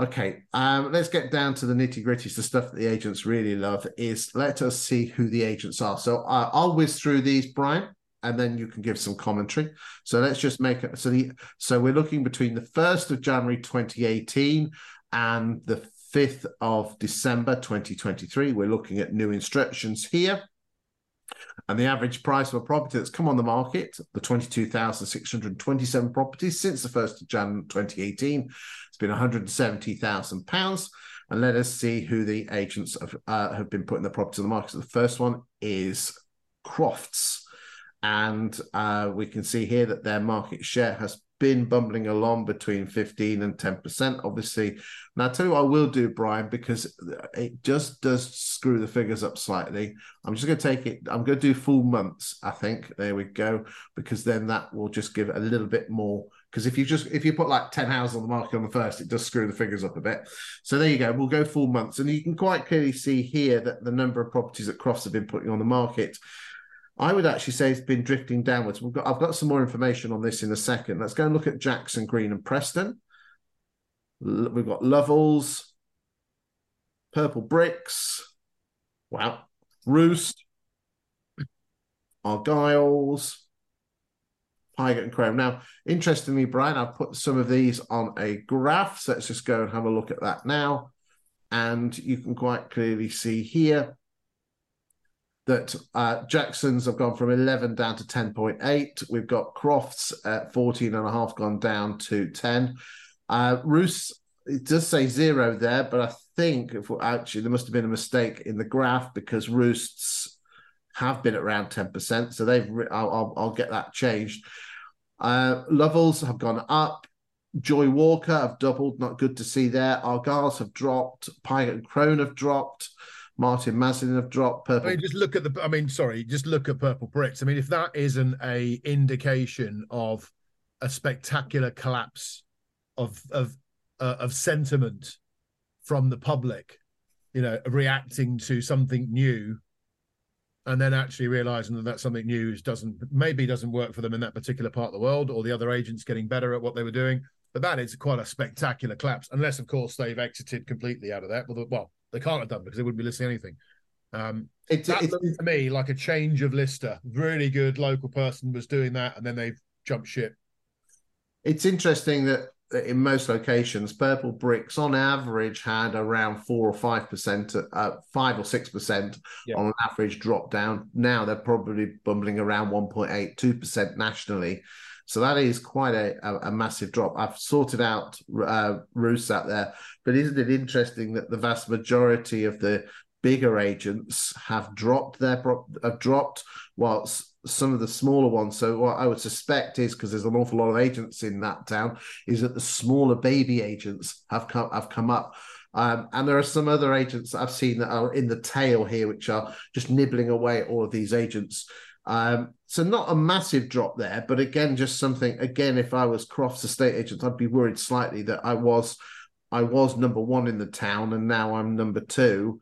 Okay, um, let's get down to the nitty gritty. The stuff that the agents really love is let us see who the agents are. So uh, I'll whiz through these, Bryan, and then you can give some commentary. So let's just make it. So the so we're looking between the first of January 2018 and the 5th of December 2023. We're looking at new instructions here. And the average price of a property that's come on the market, the 22,627 properties since the 1st of January 2018, it's been £170,000. And let us see who the agents have, uh, have been putting the property on the market. So the first one is Crofts. And uh, we can see here that their market share has been bumbling along between 15 and 10%, obviously. Now, I'll tell you what I will do, Bryan, because it just does screw the figures up slightly. I'm just going to take it, I'm going to do full months, I think. There we go, because then that will just give a little bit more. Because if you just if you put like 10 houses on the market on the first, it does screw the figures up a bit. So there you go. We'll go full months. And you can quite clearly see here that the number of properties that Crofts have been putting on the market I would actually say it's been drifting downwards. We've got, I've got some more information on this in a second. Let's go and look at Jackson, Green, and Preston. We've got Lovells, Purplebricks, wow, Roost, Argyles, Pygott and Crone. Now, interestingly, Bryan, I've put some of these on a graph. So let's just go and have a look at that now. And you can quite clearly see here that uh, Jackson's have gone from 11 down to 10.8. We've got Crofts at 14 and a half gone down to 10. Uh, Roost, it does say zero there, but I think if actually there must have been a mistake in the graph because Roosts have been at around 10%. So they've, I'll, I'll, I'll get that changed. Uh, levels have gone up. Joy Walker have doubled. Not good to see there. Argyles have dropped. Pygott and Crone have dropped. Martin Maslin have dropped. Purple. I mean, just look at the. I mean, sorry, just look at Purplebricks. I mean, if that isn't a indication of a spectacular collapse of of uh, of sentiment from the public, you know, reacting to something new, and then actually realizing that that something new doesn't maybe doesn't work for them in that particular part of the world, or the other agents getting better at what they were doing. But that is quite a spectacular collapse, unless of course they've exited completely out of that. Well, well they can't have done because they wouldn't be listing anything. Um, it, that it, to me like a change of lister. Really good local person was doing that, and then they've jumped ship. It's interesting that in most locations, Purplebricks on average had around four or five percent, uh, five or six percent yeah. on an average drop down. Now they're probably bumbling around 1.8, 2 percent nationally. So that is quite a, a, a massive drop. I've sorted out uh, out there, but isn't it interesting that the vast majority of the bigger agents have dropped their have dropped, whilst some of the smaller ones. So what I would suspect is because there's an awful lot of agents in that town, is that the smaller baby agents have come have come up. Um, and there are some other agents I've seen that are in the tail here, which are just nibbling away at all of these agents. Um, so not a massive drop there, but again, just something. Again, if I was Crofts estate agent, I'd be worried slightly that I was, I was number one in the town, and now I'm number two.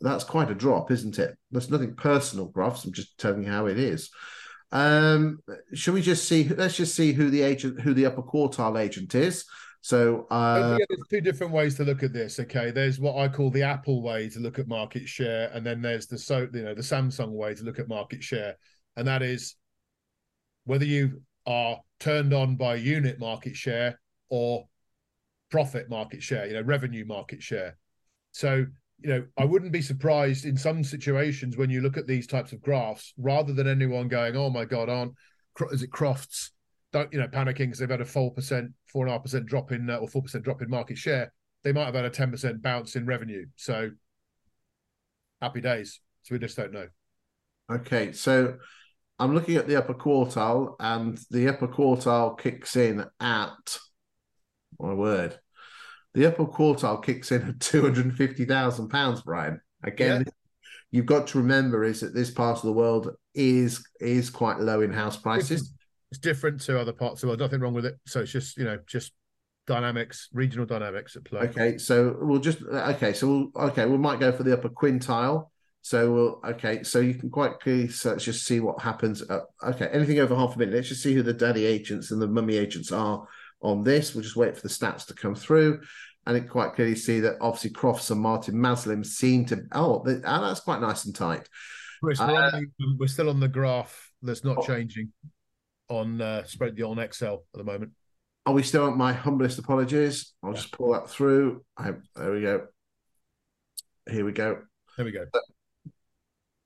That's quite a drop, isn't it? There's nothing personal, Crofts. I'm just telling you how it is. Um, shall we just see? Let's just see who the agent, who the upper quartile agent is. So uh, yeah, there's two different ways to look at this. Okay, there's what I call the Apple way to look at market share, and then there's the so you know the Samsung way to look at market share and that is whether you are turned on by unit market share or profit market share, you know, revenue market share. So, you know, I wouldn't be surprised in some situations when you look at these types of graphs, rather than anyone going, "Oh my God, aren't is it Crofts?" Don't you know, panicking because they've had a four percent, four and a half percent drop in uh, or four percent drop in market share. They might have had a ten percent bounce in revenue. So, happy days. So we just don't know. Okay, so I'm looking at the upper quartile, and the upper quartile kicks in at my word. The upper quartile kicks in at two hundred and fifty thousand pounds, Bryan. Again, yeah. you've got to remember is that this part of the world is is quite low in house prices. It's different to other parts of the world. Nothing wrong with it. So it's just you know just dynamics, regional dynamics at play. Okay, so we'll just okay, so we'll okay, we might go for the upper quintile. So we'll okay. So you can quite clearly so let's just see what happens. Uh, okay, anything over half a minute. Let's just see who the daddy agents and the mummy agents are on this. We'll just wait for the stats to come through, and it quite clearly see that obviously Crofts and Martin Maslim seem to. Oh, they, oh that's quite nice and tight. We're still, uh, on, the, we're still on the graph that's not oh, changing on uh, spread the on Excel at the moment. Are we still on my humblest apologies? I'll yeah. just pull that through. I, there we go. Here we go. There we go.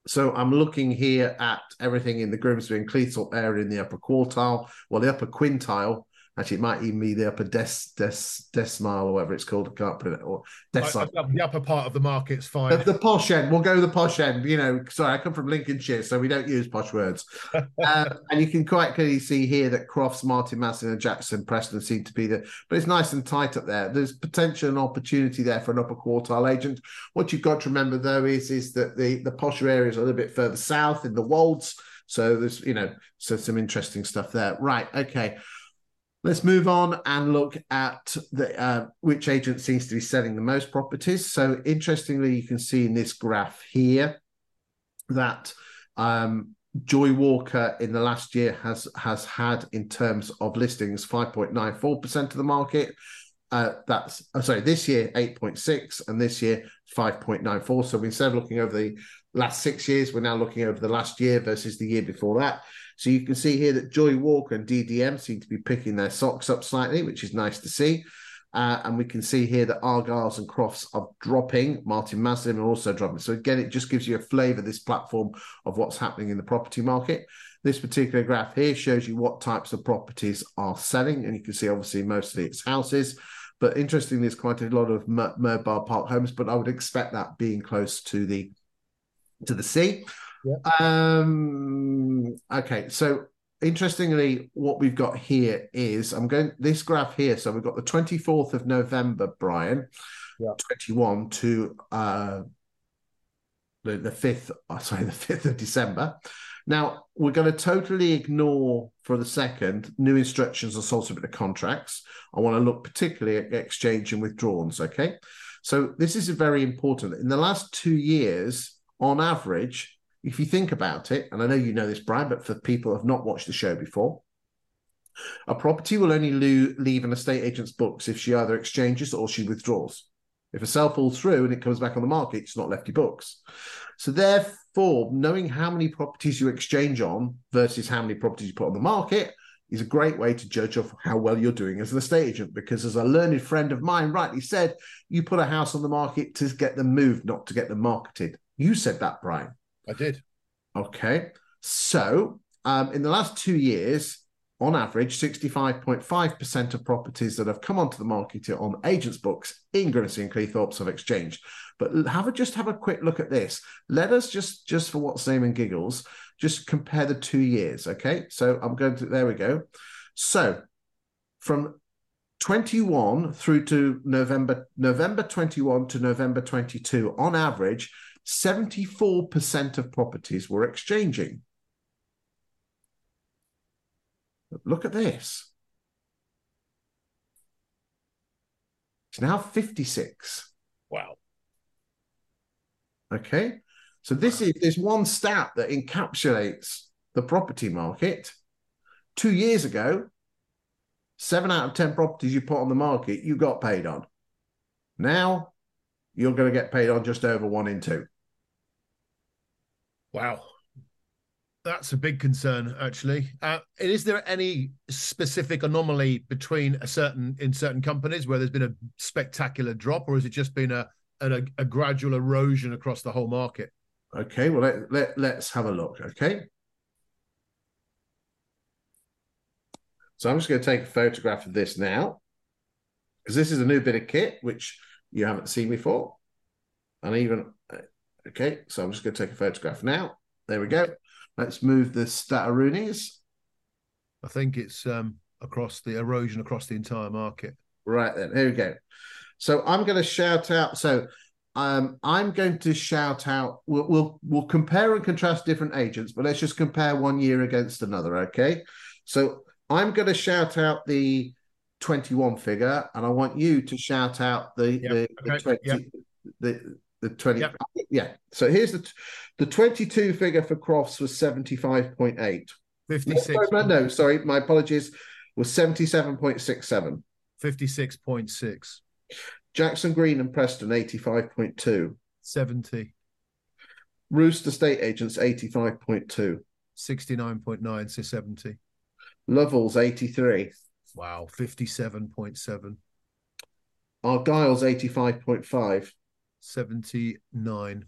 So I'm looking here at everything in the Grimsby and Cleethorpes area in the upper quartile, well, the upper quintile, Actually, it might even be the upper des, des, decimile or whatever it's called. I can't put it or decile. The upper part of the market's fine. The, the, posh end. We'll go the posh end. You know, sorry, I come from Lincolnshire, so we don't use posh words. uh, and you can quite clearly see here that Crofts, Martin Masson, and Jackson Preston seem to be the. But it's nice and tight up there. There's potential and opportunity there for an upper quartile agent. What you've got to remember though is is that the the posher areas are a little bit further south in the Wolds. So there's you know so some interesting stuff there. Right. Okay. Let's move on and look at the uh, which agent seems to be selling the most properties. So interestingly, you can see in this graph here that um, Joy Walker in the last year has has had in terms of listings 5.94% of the market. Uh, that's oh, sorry, this year 8.6 and this year 5.94. So instead of looking over the last six years, we're now looking over the last year versus the year before that. So you can see here that Joy Walker and DDM seem to be picking their socks up slightly, which is nice to see. Uh, and we can see here that Argyles and Crofts are dropping. Martin Maslin are also dropping. So again, it just gives you a flavour, this platform of what's happening in the property market. This particular graph here shows you what types of properties are selling. And you can see obviously mostly it's houses. But interestingly, there's quite a lot of mobile park homes, but I would expect that being close to the to the sea. Yep. Um, okay, so interestingly, what we've got here is I'm going this graph here. So we've got the 24th of November, Bryan, yep. 21 to uh, the, the 5th, oh, sorry, the 5th of December. Now, we're going to totally ignore for the second new instructions on sole subject contracts. I want to look particularly at exchange and withdrawals. Okay. So, this is very important. In the last two years, on average, if you think about it, and I know you know this, Bryan, but for people who have not watched the show before, a property will only leave an estate agent's books if she either exchanges or she withdraws. If a sale falls through and it comes back on the market, it's not left your books. So therefore, knowing how many properties you exchange on versus how many properties you put on the market is a great way to judge of how well you're doing as an estate agent. Because as a learned friend of mine rightly said, you put a house on the market to get them moved, not to get them marketed. You said that, Bryan. I did. Okay. So um, in the last two years, on average, 65.5% of properties that have come onto the market on agents' books in Grimsby and Cleethorpes have exchanged. But have a just have a quick look at this. Let us just just for what's name and giggles, just compare the two years. Okay, so I'm going to there we go. So from 21 through to November November 21 to November 22, on average, 74% of properties were exchanging. Look at this. It's now 56. Wow. Okay. So this wow. is this one stat that encapsulates the property market. Two years ago, seven out of 10 properties you put on the market, you got paid on. Now you're going to get paid on just over one in two. Wow. That's a big concern, actually. Uh, is there any specific anomaly between a certain in certain companies where there's been a spectacular drop, or has it just been a a, a gradual erosion across the whole market? Okay, well let, let let's have a look. Okay, so I'm just going to take a photograph of this now because this is a new bit of kit which you haven't seen before, and even okay. So I'm just going to take a photograph now. There we go. Let's move the Stataroonies. I think it's um, across the erosion across the entire market. Right then, here we go. So I'm going to shout out. So um, I'm going to shout out. We'll, we'll we'll compare and contrast different agents, but let's just compare one year against another. Okay. So I'm going to shout out the 21 figure, and I want you to shout out the yep. the, the okay. 20, yep. the the 20 yep. yeah. So here's the the 22 figure for crofts was 75.8 56 no, no sorry my apologies was 77.67 56.6 jackson green and preston 85.2 70 roost estate agents 85.2 69.9 so 70 Lovells 83 wow 57.7 Argyle's 85.5 79.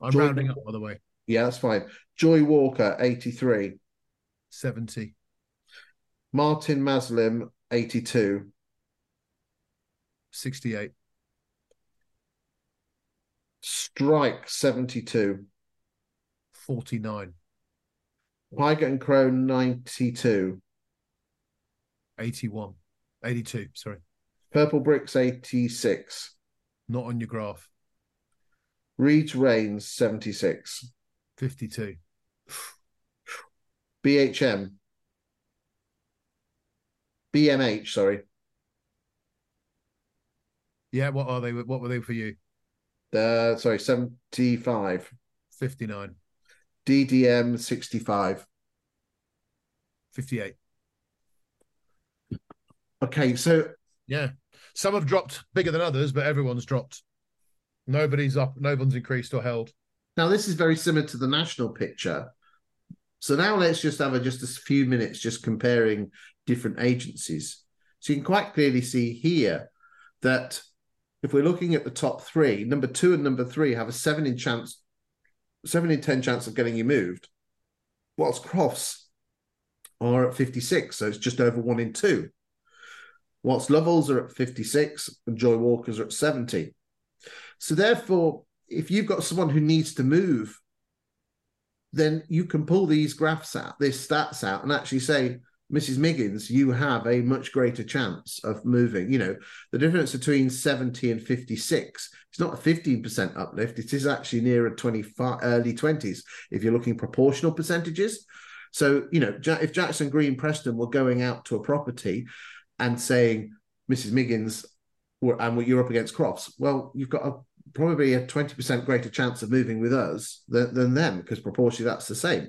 I'm Joy rounding up, by the way. Yeah, that's fine. Joy Walker, 83. 70. Martin Maslim, 82. 68. Strike, 72. 49. Pygott and Crow, 92. 81. 82, sorry. Purplebricks, 86 not on your graph. Reeds Rains 76. 52. BHM. BMH, sorry. Yeah, what are they? What were they for you? Uh, sorry, 75. 59. DDM 65. 58. Okay, so yeah, some have dropped bigger than others, but everyone's dropped. Nobody's up. No one's increased or held. Now this is very similar to the national picture. So now let's just have a, just a few minutes just comparing different agencies. So you can quite clearly see here that if we're looking at the top three, number two and number three have a seven in chance, seven in ten chance of getting you moved, whilst Crofts are at 56, so it's just over one in two. Whilst Lovells are at 56 and Joy Walkers are at 70. So therefore, if you've got someone who needs to move, then you can pull these graphs out, these stats out, and actually say, Mrs. Miggins, you have a much greater chance of moving. You know, the difference between 70 and 56, it's not a 15% uplift. It is actually near a 25, early 20s if you're looking proportional percentages. So, you know, if Jackson Green Preston were going out to a property and saying, Mrs. Miggins, and you're up against Crofts, well, you've got a probably a 20% greater chance of moving with us than, than them because proportionally that's the same.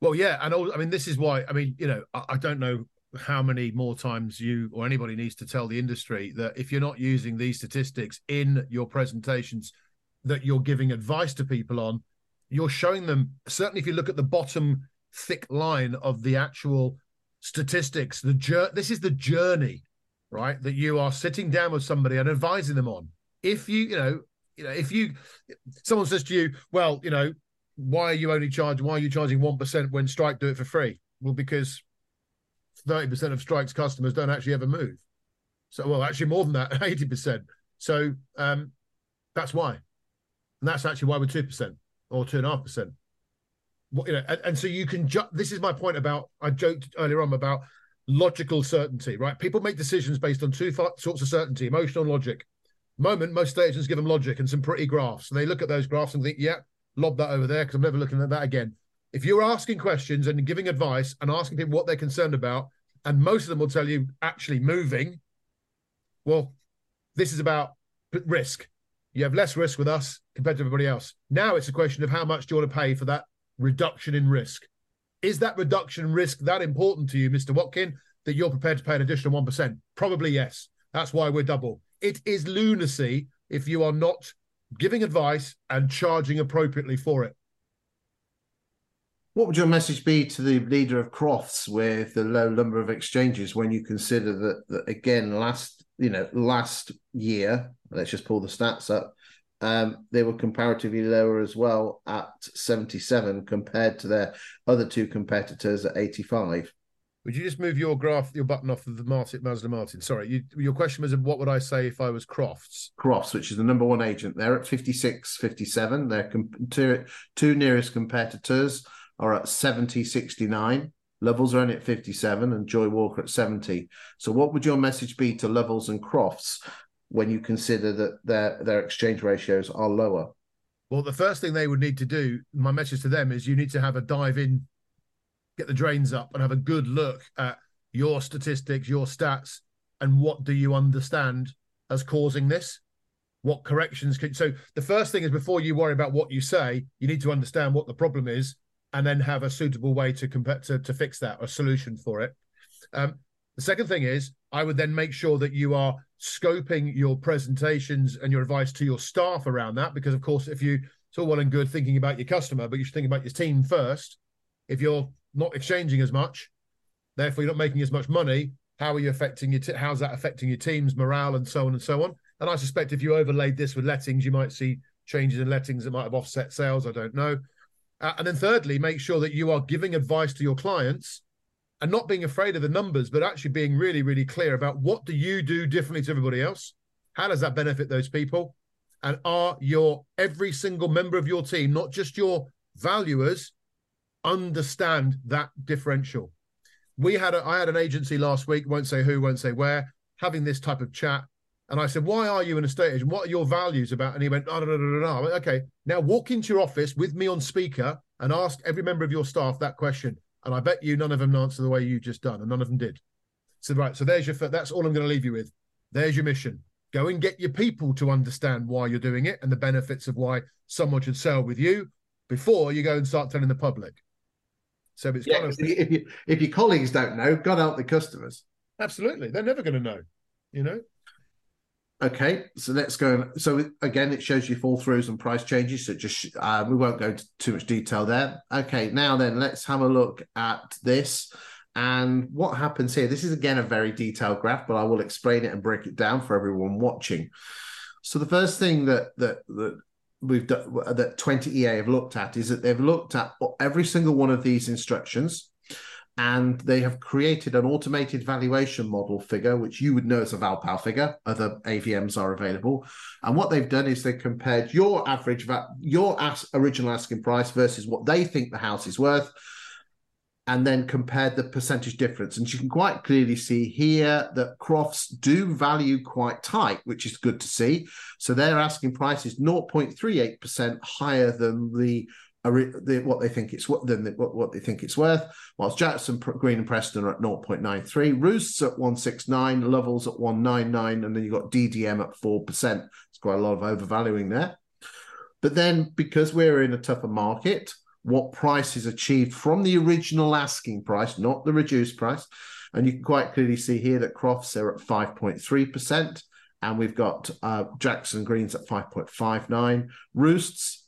Well, yeah, and all, I mean, this is why. I mean, you know, I, I, don't know how many more times you or anybody needs to tell the industry that if you're not using these statistics in your presentations, that you're giving advice to people on, you're showing them. Certainly, if you look at the bottom thick line of the actual statistics, the jour- this is the journey, right? That you are sitting down with somebody and advising them on. If you, you know, you know, if you, someone says to you, well, you know, why are you only charging? Why are you charging one percent when Strike do it for free? Well, because thirty percent of Strike's customers don't actually ever move. So, well, actually more than that, eighty percent. So um, that's why, and that's actually why we're two percent or two and a half percent. You know, and, and so you can. Ju- this is my point about. I joked earlier on about logical certainty. Right? People make decisions based on two sorts of certainty: emotional logic. Moment, most agents give them logic and some pretty graphs, and they look at those graphs and think, "Yeah, lob that over there because I'm never looking at that again. If you're asking questions and giving advice and asking people what they're concerned about, and most of them will tell you actually moving, well, this is about risk. You have less risk with us compared to everybody else. Now it's a question of how much do you want to pay for that reduction in risk? Is that reduction in risk that important to you, Mr. Watkin, that you're prepared to pay an additional 1%? Probably yes. That's why we're double. It is lunacy if you are not giving advice and charging appropriately for it. What would your message be to the leader of Crofts with the low number of exchanges when you consider that, that again last you know last year let's just pull the stats up um, they were comparatively lower as well at 77 compared to their other two competitors at 85 would you just move your graph, your button off of the Martin Mazda Martin? Sorry, you, your question was what would I say if I was Crofts? Crofts, which is the number one agent, they're at 56, 57. Their two, two nearest competitors are at 70, 69. Lovells are only at 57 and Joy Walker at 70. So, what would your message be to Lovells and Crofts when you consider that their, their exchange ratios are lower? Well, the first thing they would need to do, my message to them is you need to have a dive in get the drains up and have a good look at your statistics, your stats, and what do you understand as causing this? What corrections can so the first thing is before you worry about what you say, you need to understand what the problem is and then have a suitable way to compare to, to fix that or solution for it. Um, the second thing is I would then make sure that you are scoping your presentations and your advice to your staff around that because of course if you it's all well and good thinking about your customer, but you should think about your team first. If you're not exchanging as much, therefore you're not making as much money. How are you affecting your? T- how's that affecting your team's morale and so on and so on? And I suspect if you overlaid this with lettings, you might see changes in lettings that might have offset sales. I don't know. Uh, and then thirdly, make sure that you are giving advice to your clients and not being afraid of the numbers, but actually being really, really clear about what do you do differently to everybody else? How does that benefit those people? And are your every single member of your team, not just your valuers, understand that differential. We had a, I had an agency last week, won't say who, won't say where, having this type of chat. And I said, Why are you an estate agent? What are your values about? And he went, Oh, no, no, no, no. I went, okay, now walk into your office with me on speaker and ask every member of your staff that question. And I bet you none of them answer the way you just done, and none of them did. So, right, so there's your, that's all I'm going to leave you with. There's your mission. Go and get your people to understand why you're doing it and the benefits of why someone should sell with you before you go and start telling the public. So it's yeah, kind of if you, if your colleagues don't know, God help the customers. Absolutely, they're never going to know. You know. Okay, so let's go. So again, it shows you fall throughs and price changes. So just uh, we won't go into too much detail there. Okay, now then, let's have a look at this and what happens here. This is again a very detailed graph, but I will explain it and break it down for everyone watching. So the first thing that that that we've done that 20EA have looked at is that they've looked at every single one of these instructions and they have created an automated valuation model figure, which you would know as a Valpal figure. Other AVMs are available, and what they've done is they compared your average, your original asking price versus what they think the house is worth, and then compared the percentage difference. And you can quite clearly see here that Crofts do value quite tight, which is good to see. So their asking price is 0.38% higher than the the, what they think it's what what, what they think it's worth. Whilst Jackson, Green, and Preston are at 0.93, Roosts at 169, Levels at 199, and then you've got DDM at 4%. It's quite a lot of overvaluing there. But then because we're in a tougher market, what price is achieved from the original asking price, not the reduced price. And you can quite clearly see here that Crofts are at 5.3%, and we've got uh, Jackson Greens at 5.59, Roosts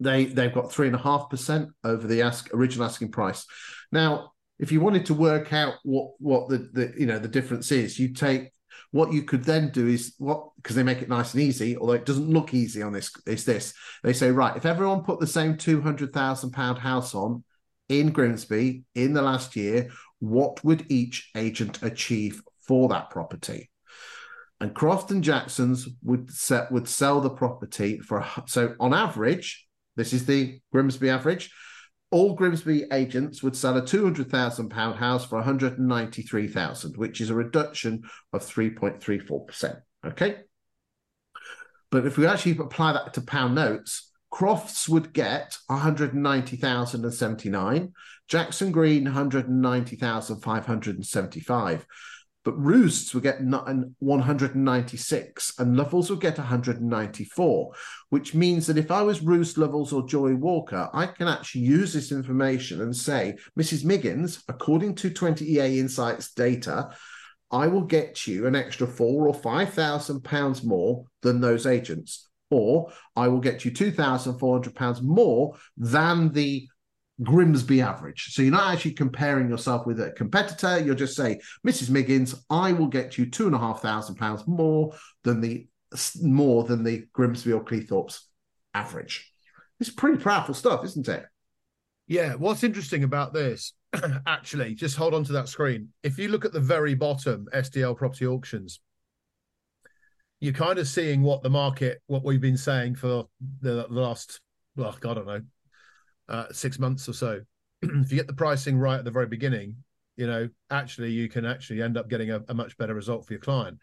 they they've got three and a half percent over the ask original asking price. Now, if you wanted to work out what what the, the you know the difference is, you take what you could then do is what because they make it nice and easy, although it doesn't look easy on this. Is this they say right? If everyone put the same two hundred thousand pound house on in Grimsby in the last year, what would each agent achieve for that property? And Croft and Jackson's would set would sell the property for so on average this is the Grimsby average. All Grimsby agents would sell a £200,000 house for 193,000, which is a reduction of 3.34%. Okay. But if we actually apply that to pound notes, Crofts would get 190,079, Jackson Green 190,575 but Roosts would get 196 and Levels would get 194, which means that if I was Roost, Levels, or Joy Walker, I can actually use this information and say, Mrs. Miggins, according to 20EA Insights data, I will get you an extra four or five thousand pounds more than those agents, or I will get you two thousand four hundred pounds more than the Grimsby average. So you're not actually comparing yourself with a competitor. You'll just say, Mrs. Miggins, I will get you two and a half thousand pounds more than the more than the Grimsby or Cleethorpes average. It's pretty powerful stuff, isn't it? Yeah. What's interesting about this, actually, just hold on to that screen. If you look at the very bottom, SDL property auctions, you're kind of seeing what the market, what we've been saying for the, the last, well, I don't know, uh, six months or so. if you get the pricing right at the very beginning, you know, actually you can actually end up getting a, a much better result for your client.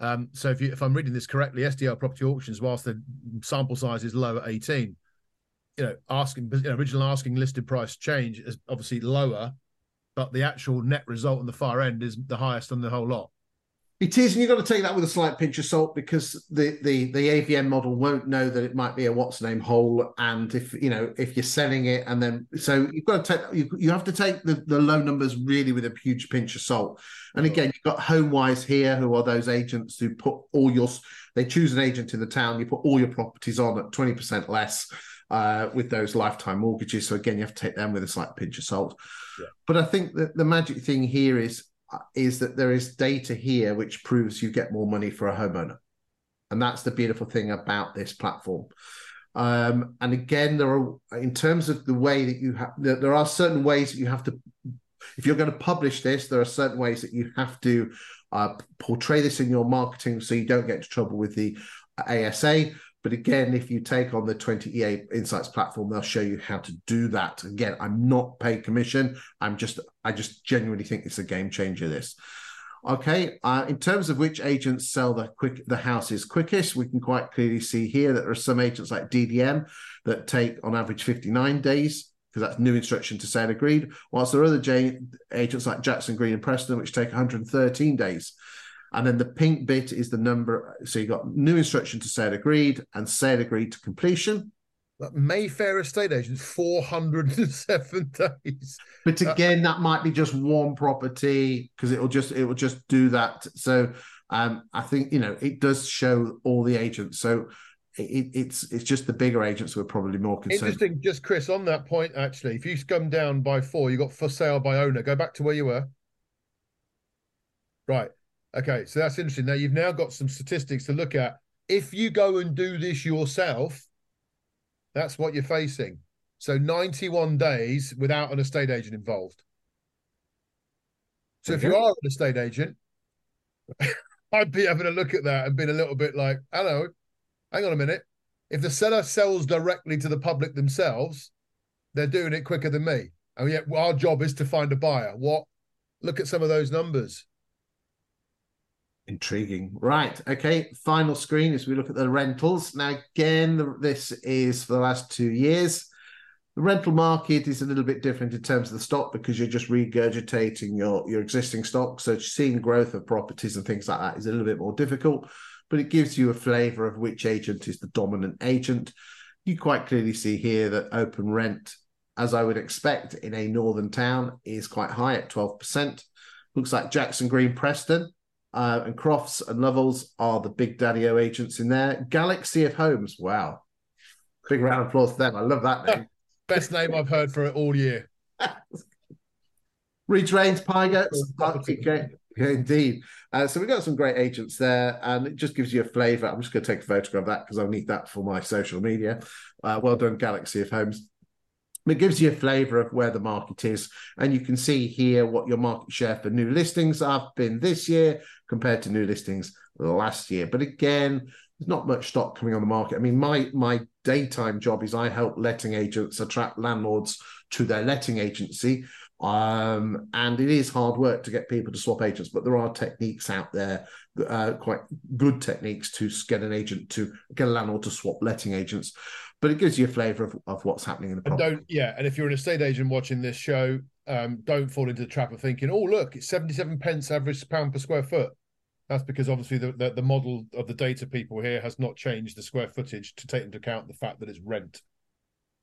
Um, so if you, if I'm reading this correctly, SDL property auctions, whilst the sample size is low at 18, you know, asking you know, original asking listed price change is obviously lower, but the actual net result on the far end is the highest on the whole lot. It is, and you've got to take that with a slight pinch of salt because the the the AVM model won't know that it might be a what's name hole, and if you know if you're selling it, and then so you've got to take you, you have to take the, the low numbers really with a huge pinch of salt. And again, you've got HomeWise here, who are those agents who put all your they choose an agent in the town, you put all your properties on at twenty percent less uh, with those lifetime mortgages. So again, you have to take them with a slight pinch of salt. Yeah. But I think that the magic thing here is is that there is data here which proves you get more money for a homeowner. And that's the beautiful thing about this platform. Um, and again, there are, in terms of the way that you have, there, there are certain ways that you have to, if you're going to publish this, there are certain ways that you have to uh, portray this in your marketing so you don't get into trouble with the ASA. But again, if you take on the 20EA Insights platform, they'll show you how to do that. Again, I'm not paid commission. I'm just, I just genuinely think it's a game changer. This. Okay, uh, in terms of which agents sell the quick the houses quickest, we can quite clearly see here that there are some agents like DDM that take on average 59 days because that's new instruction to sale agreed, whilst there are other J- agents like Jackson Green and Preston which take 113 days. And then the pink bit is the number. So you got new instruction to sale agreed and sale agreed to completion. Mayfair estate agents, 407 days. But again, that might be just one property because it'll just it will just do that. So Um, I think you know it does show all the agents. So it, it's it's just the bigger agents who are probably more concerned. Interesting, just Chris, on that point, actually, if you scum down by four, you got for sale by owner. Go back to where you were. Right. Okay, so that's interesting. Now you've now got some statistics to look at. If you go and do this yourself, that's what you're facing. So 91 days without an estate agent involved. So okay. if you are an estate agent, I'd be having a look at that and being a little bit like, hello, hang on a minute. If the seller sells directly to the public themselves, they're doing it quicker than me. And yet our job is to find a buyer. What? Look at some of those numbers. Intriguing. Right. Okay. Final screen as we look at the rentals. Now, again, this is for the last two years. The rental market is a little bit different in terms of the stock because you're just regurgitating your, your existing stock. So seeing growth of properties and things like that is a little bit more difficult but it gives you a flavor of which agent is the dominant agent. You quite clearly see here that OpenRent, as I would expect in a northern town, is quite high at 12%. Looks like Jackson Green Preston uh, and Crofts and Lovells are the big daddy O agents in there. Galaxy of Homes, wow. Big round of applause for them. I love that name. Best name I've heard for it all year. Reeds Rains, Pygotts, yeah, indeed. Uh, so we've got some great agents there, and it just gives you a flavour. I'm just going to take a photograph of that because I'll need that for my social media. Uh, well done, Galaxy of Homes. It gives you a flavour of where the market is, and you can see here what your market share for new listings have been this year compared to new listings last year. But again, there's not much stock coming on the market. I mean, my my daytime job is I help letting agents attract landlords to their letting agency um, and it is hard work to get people to swap agents, but there are techniques out there, uh, quite good techniques to get an agent to get a landlord to swap letting agents. But it gives you a flavour of, of what's happening in the property. And don't yeah, and if you're an estate agent watching this show, um, don't fall into the trap of thinking, oh look, it's 77 pence average pound per square foot. That's because obviously the, the, the model of the data people here has not changed the square footage to take into account the fact that it's rent.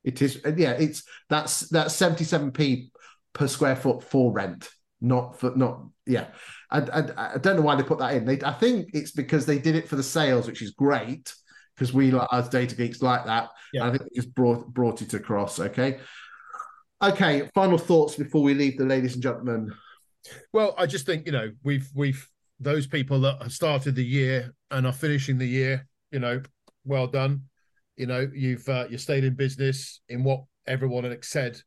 It is, yeah. It's that's that's seventy seven p per square foot for rent, not for not yeah. I, I, I don't know why they put that in. They, I think it's because they did it for the sales, which is great because we like as data geeks like that. Yeah. I think they just brought brought it across. Okay. Okay. Final thoughts before we leave the ladies and gentlemen. Well, I just think you know we've we've those people that have started the year and are finishing the year. You know, well done. You know, you've uh, you stayed in business in what everyone had said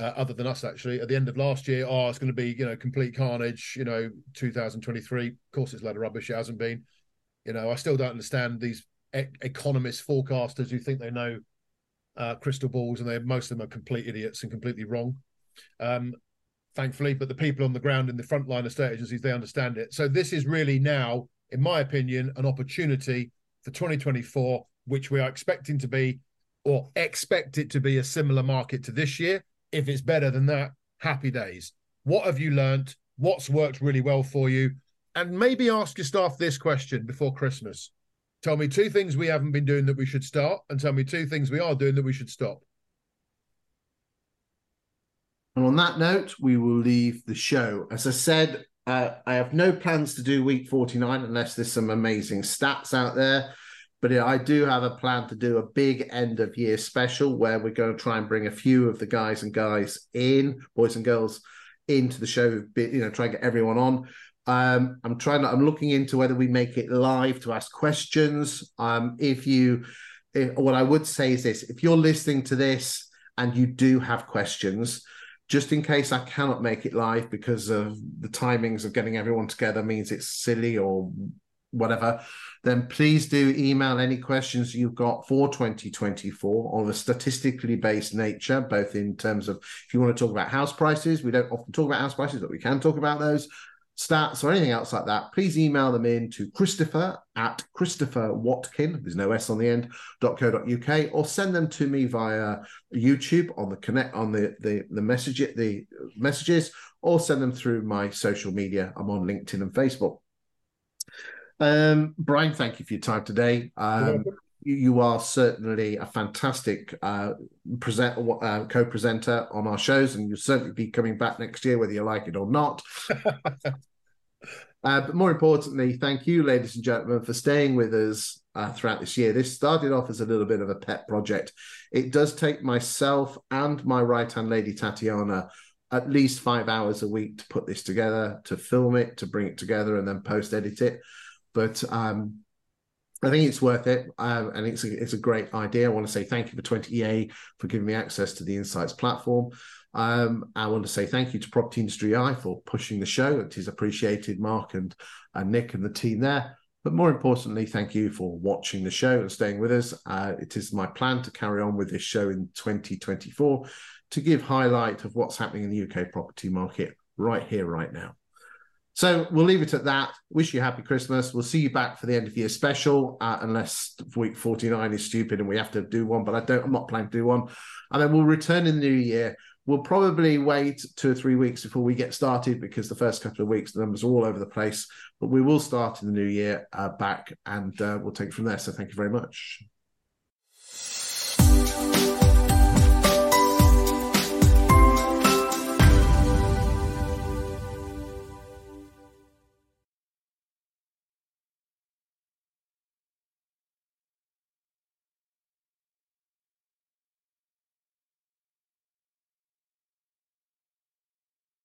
uh, other than us actually at the end of last year oh it's going to be you know complete carnage you know 2023 of course it's a lot of rubbish. It hasn't been. You know i still don't understand these e- economists forecasters who think they know uh, crystal balls and they most of them are complete idiots and completely wrong. Um, thankfully but the people on the ground in the frontline estate agencies they understand it. So this is really now in my opinion an opportunity for 2024 which we are expecting to be or expect it to be a similar market to this year if it's better than that, happy days. What have you learnt? What's worked really well for you? And maybe ask your staff this question before Christmas. Tell me two things we haven't been doing that we should start, and tell me two things we are doing that we should stop. And on that note, we will leave the show. As I said, uh, I have no plans to do week 49 unless there's some amazing stats out there. But I do have a plan to do a big end of year special where we're going to try and bring a few of the guys and guys in, boys and girls, into the show. You know, try and get everyone on. Um, I'm trying. I'm looking into whether we make it live to ask questions. Um, if you, if, what I would say is this: if you're listening to this and you do have questions, just in case I cannot make it live because of the timings of getting everyone together means it's silly or whatever, then please do email any questions you've got for 2024 of a statistically based nature, both in terms of if you want to talk about house prices, we don't often talk about house prices, but we can talk about those stats or anything else like that, please email them in to Christopher at Christopher Watkin, there's no S on the end, .co.uk, or send them to me via YouTube on the connect on the the the message the messages, or send them through my social media. I'm on LinkedIn and Facebook. Um, Bryan, thank you for your time today. Um, you are certainly a fantastic uh, present uh, co-presenter on our shows, and you'll certainly be coming back next year, whether you like it or not. Uh, but more importantly, thank you, ladies and gentlemen, for staying with us uh, throughout this year. This started off as a little bit of a pet project. It does take myself and my right hand lady, Tatiana, at least five hours a week to put this together, to film it, to bring it together, and then post edit it. But um, I think it's worth it. Um, and it's a, it's a great idea. I want to say thank you for 20EA for giving me access to the Insights platform. Um, I want to say thank you to Property Industry Eye for pushing the show. It is appreciated, Mark and, and Nick and the team there. But more importantly, thank you for watching the show and staying with us. Uh, it is my plan to carry on with this show in 2024 to give highlight of what's happening in the UK property market right here, right now. So we'll leave it at that. Wish you happy Christmas. We'll see you back for the end of year special, uh, unless week 49 is stupid and we have to do one, but I don't, I'm not planning to do one. And then we'll return in the new year We'll probably wait two or three weeks before we get started because the first couple of weeks the numbers are all over the place. But we will start in the new year uh, back and uh, we'll take it from there. So thank you very much.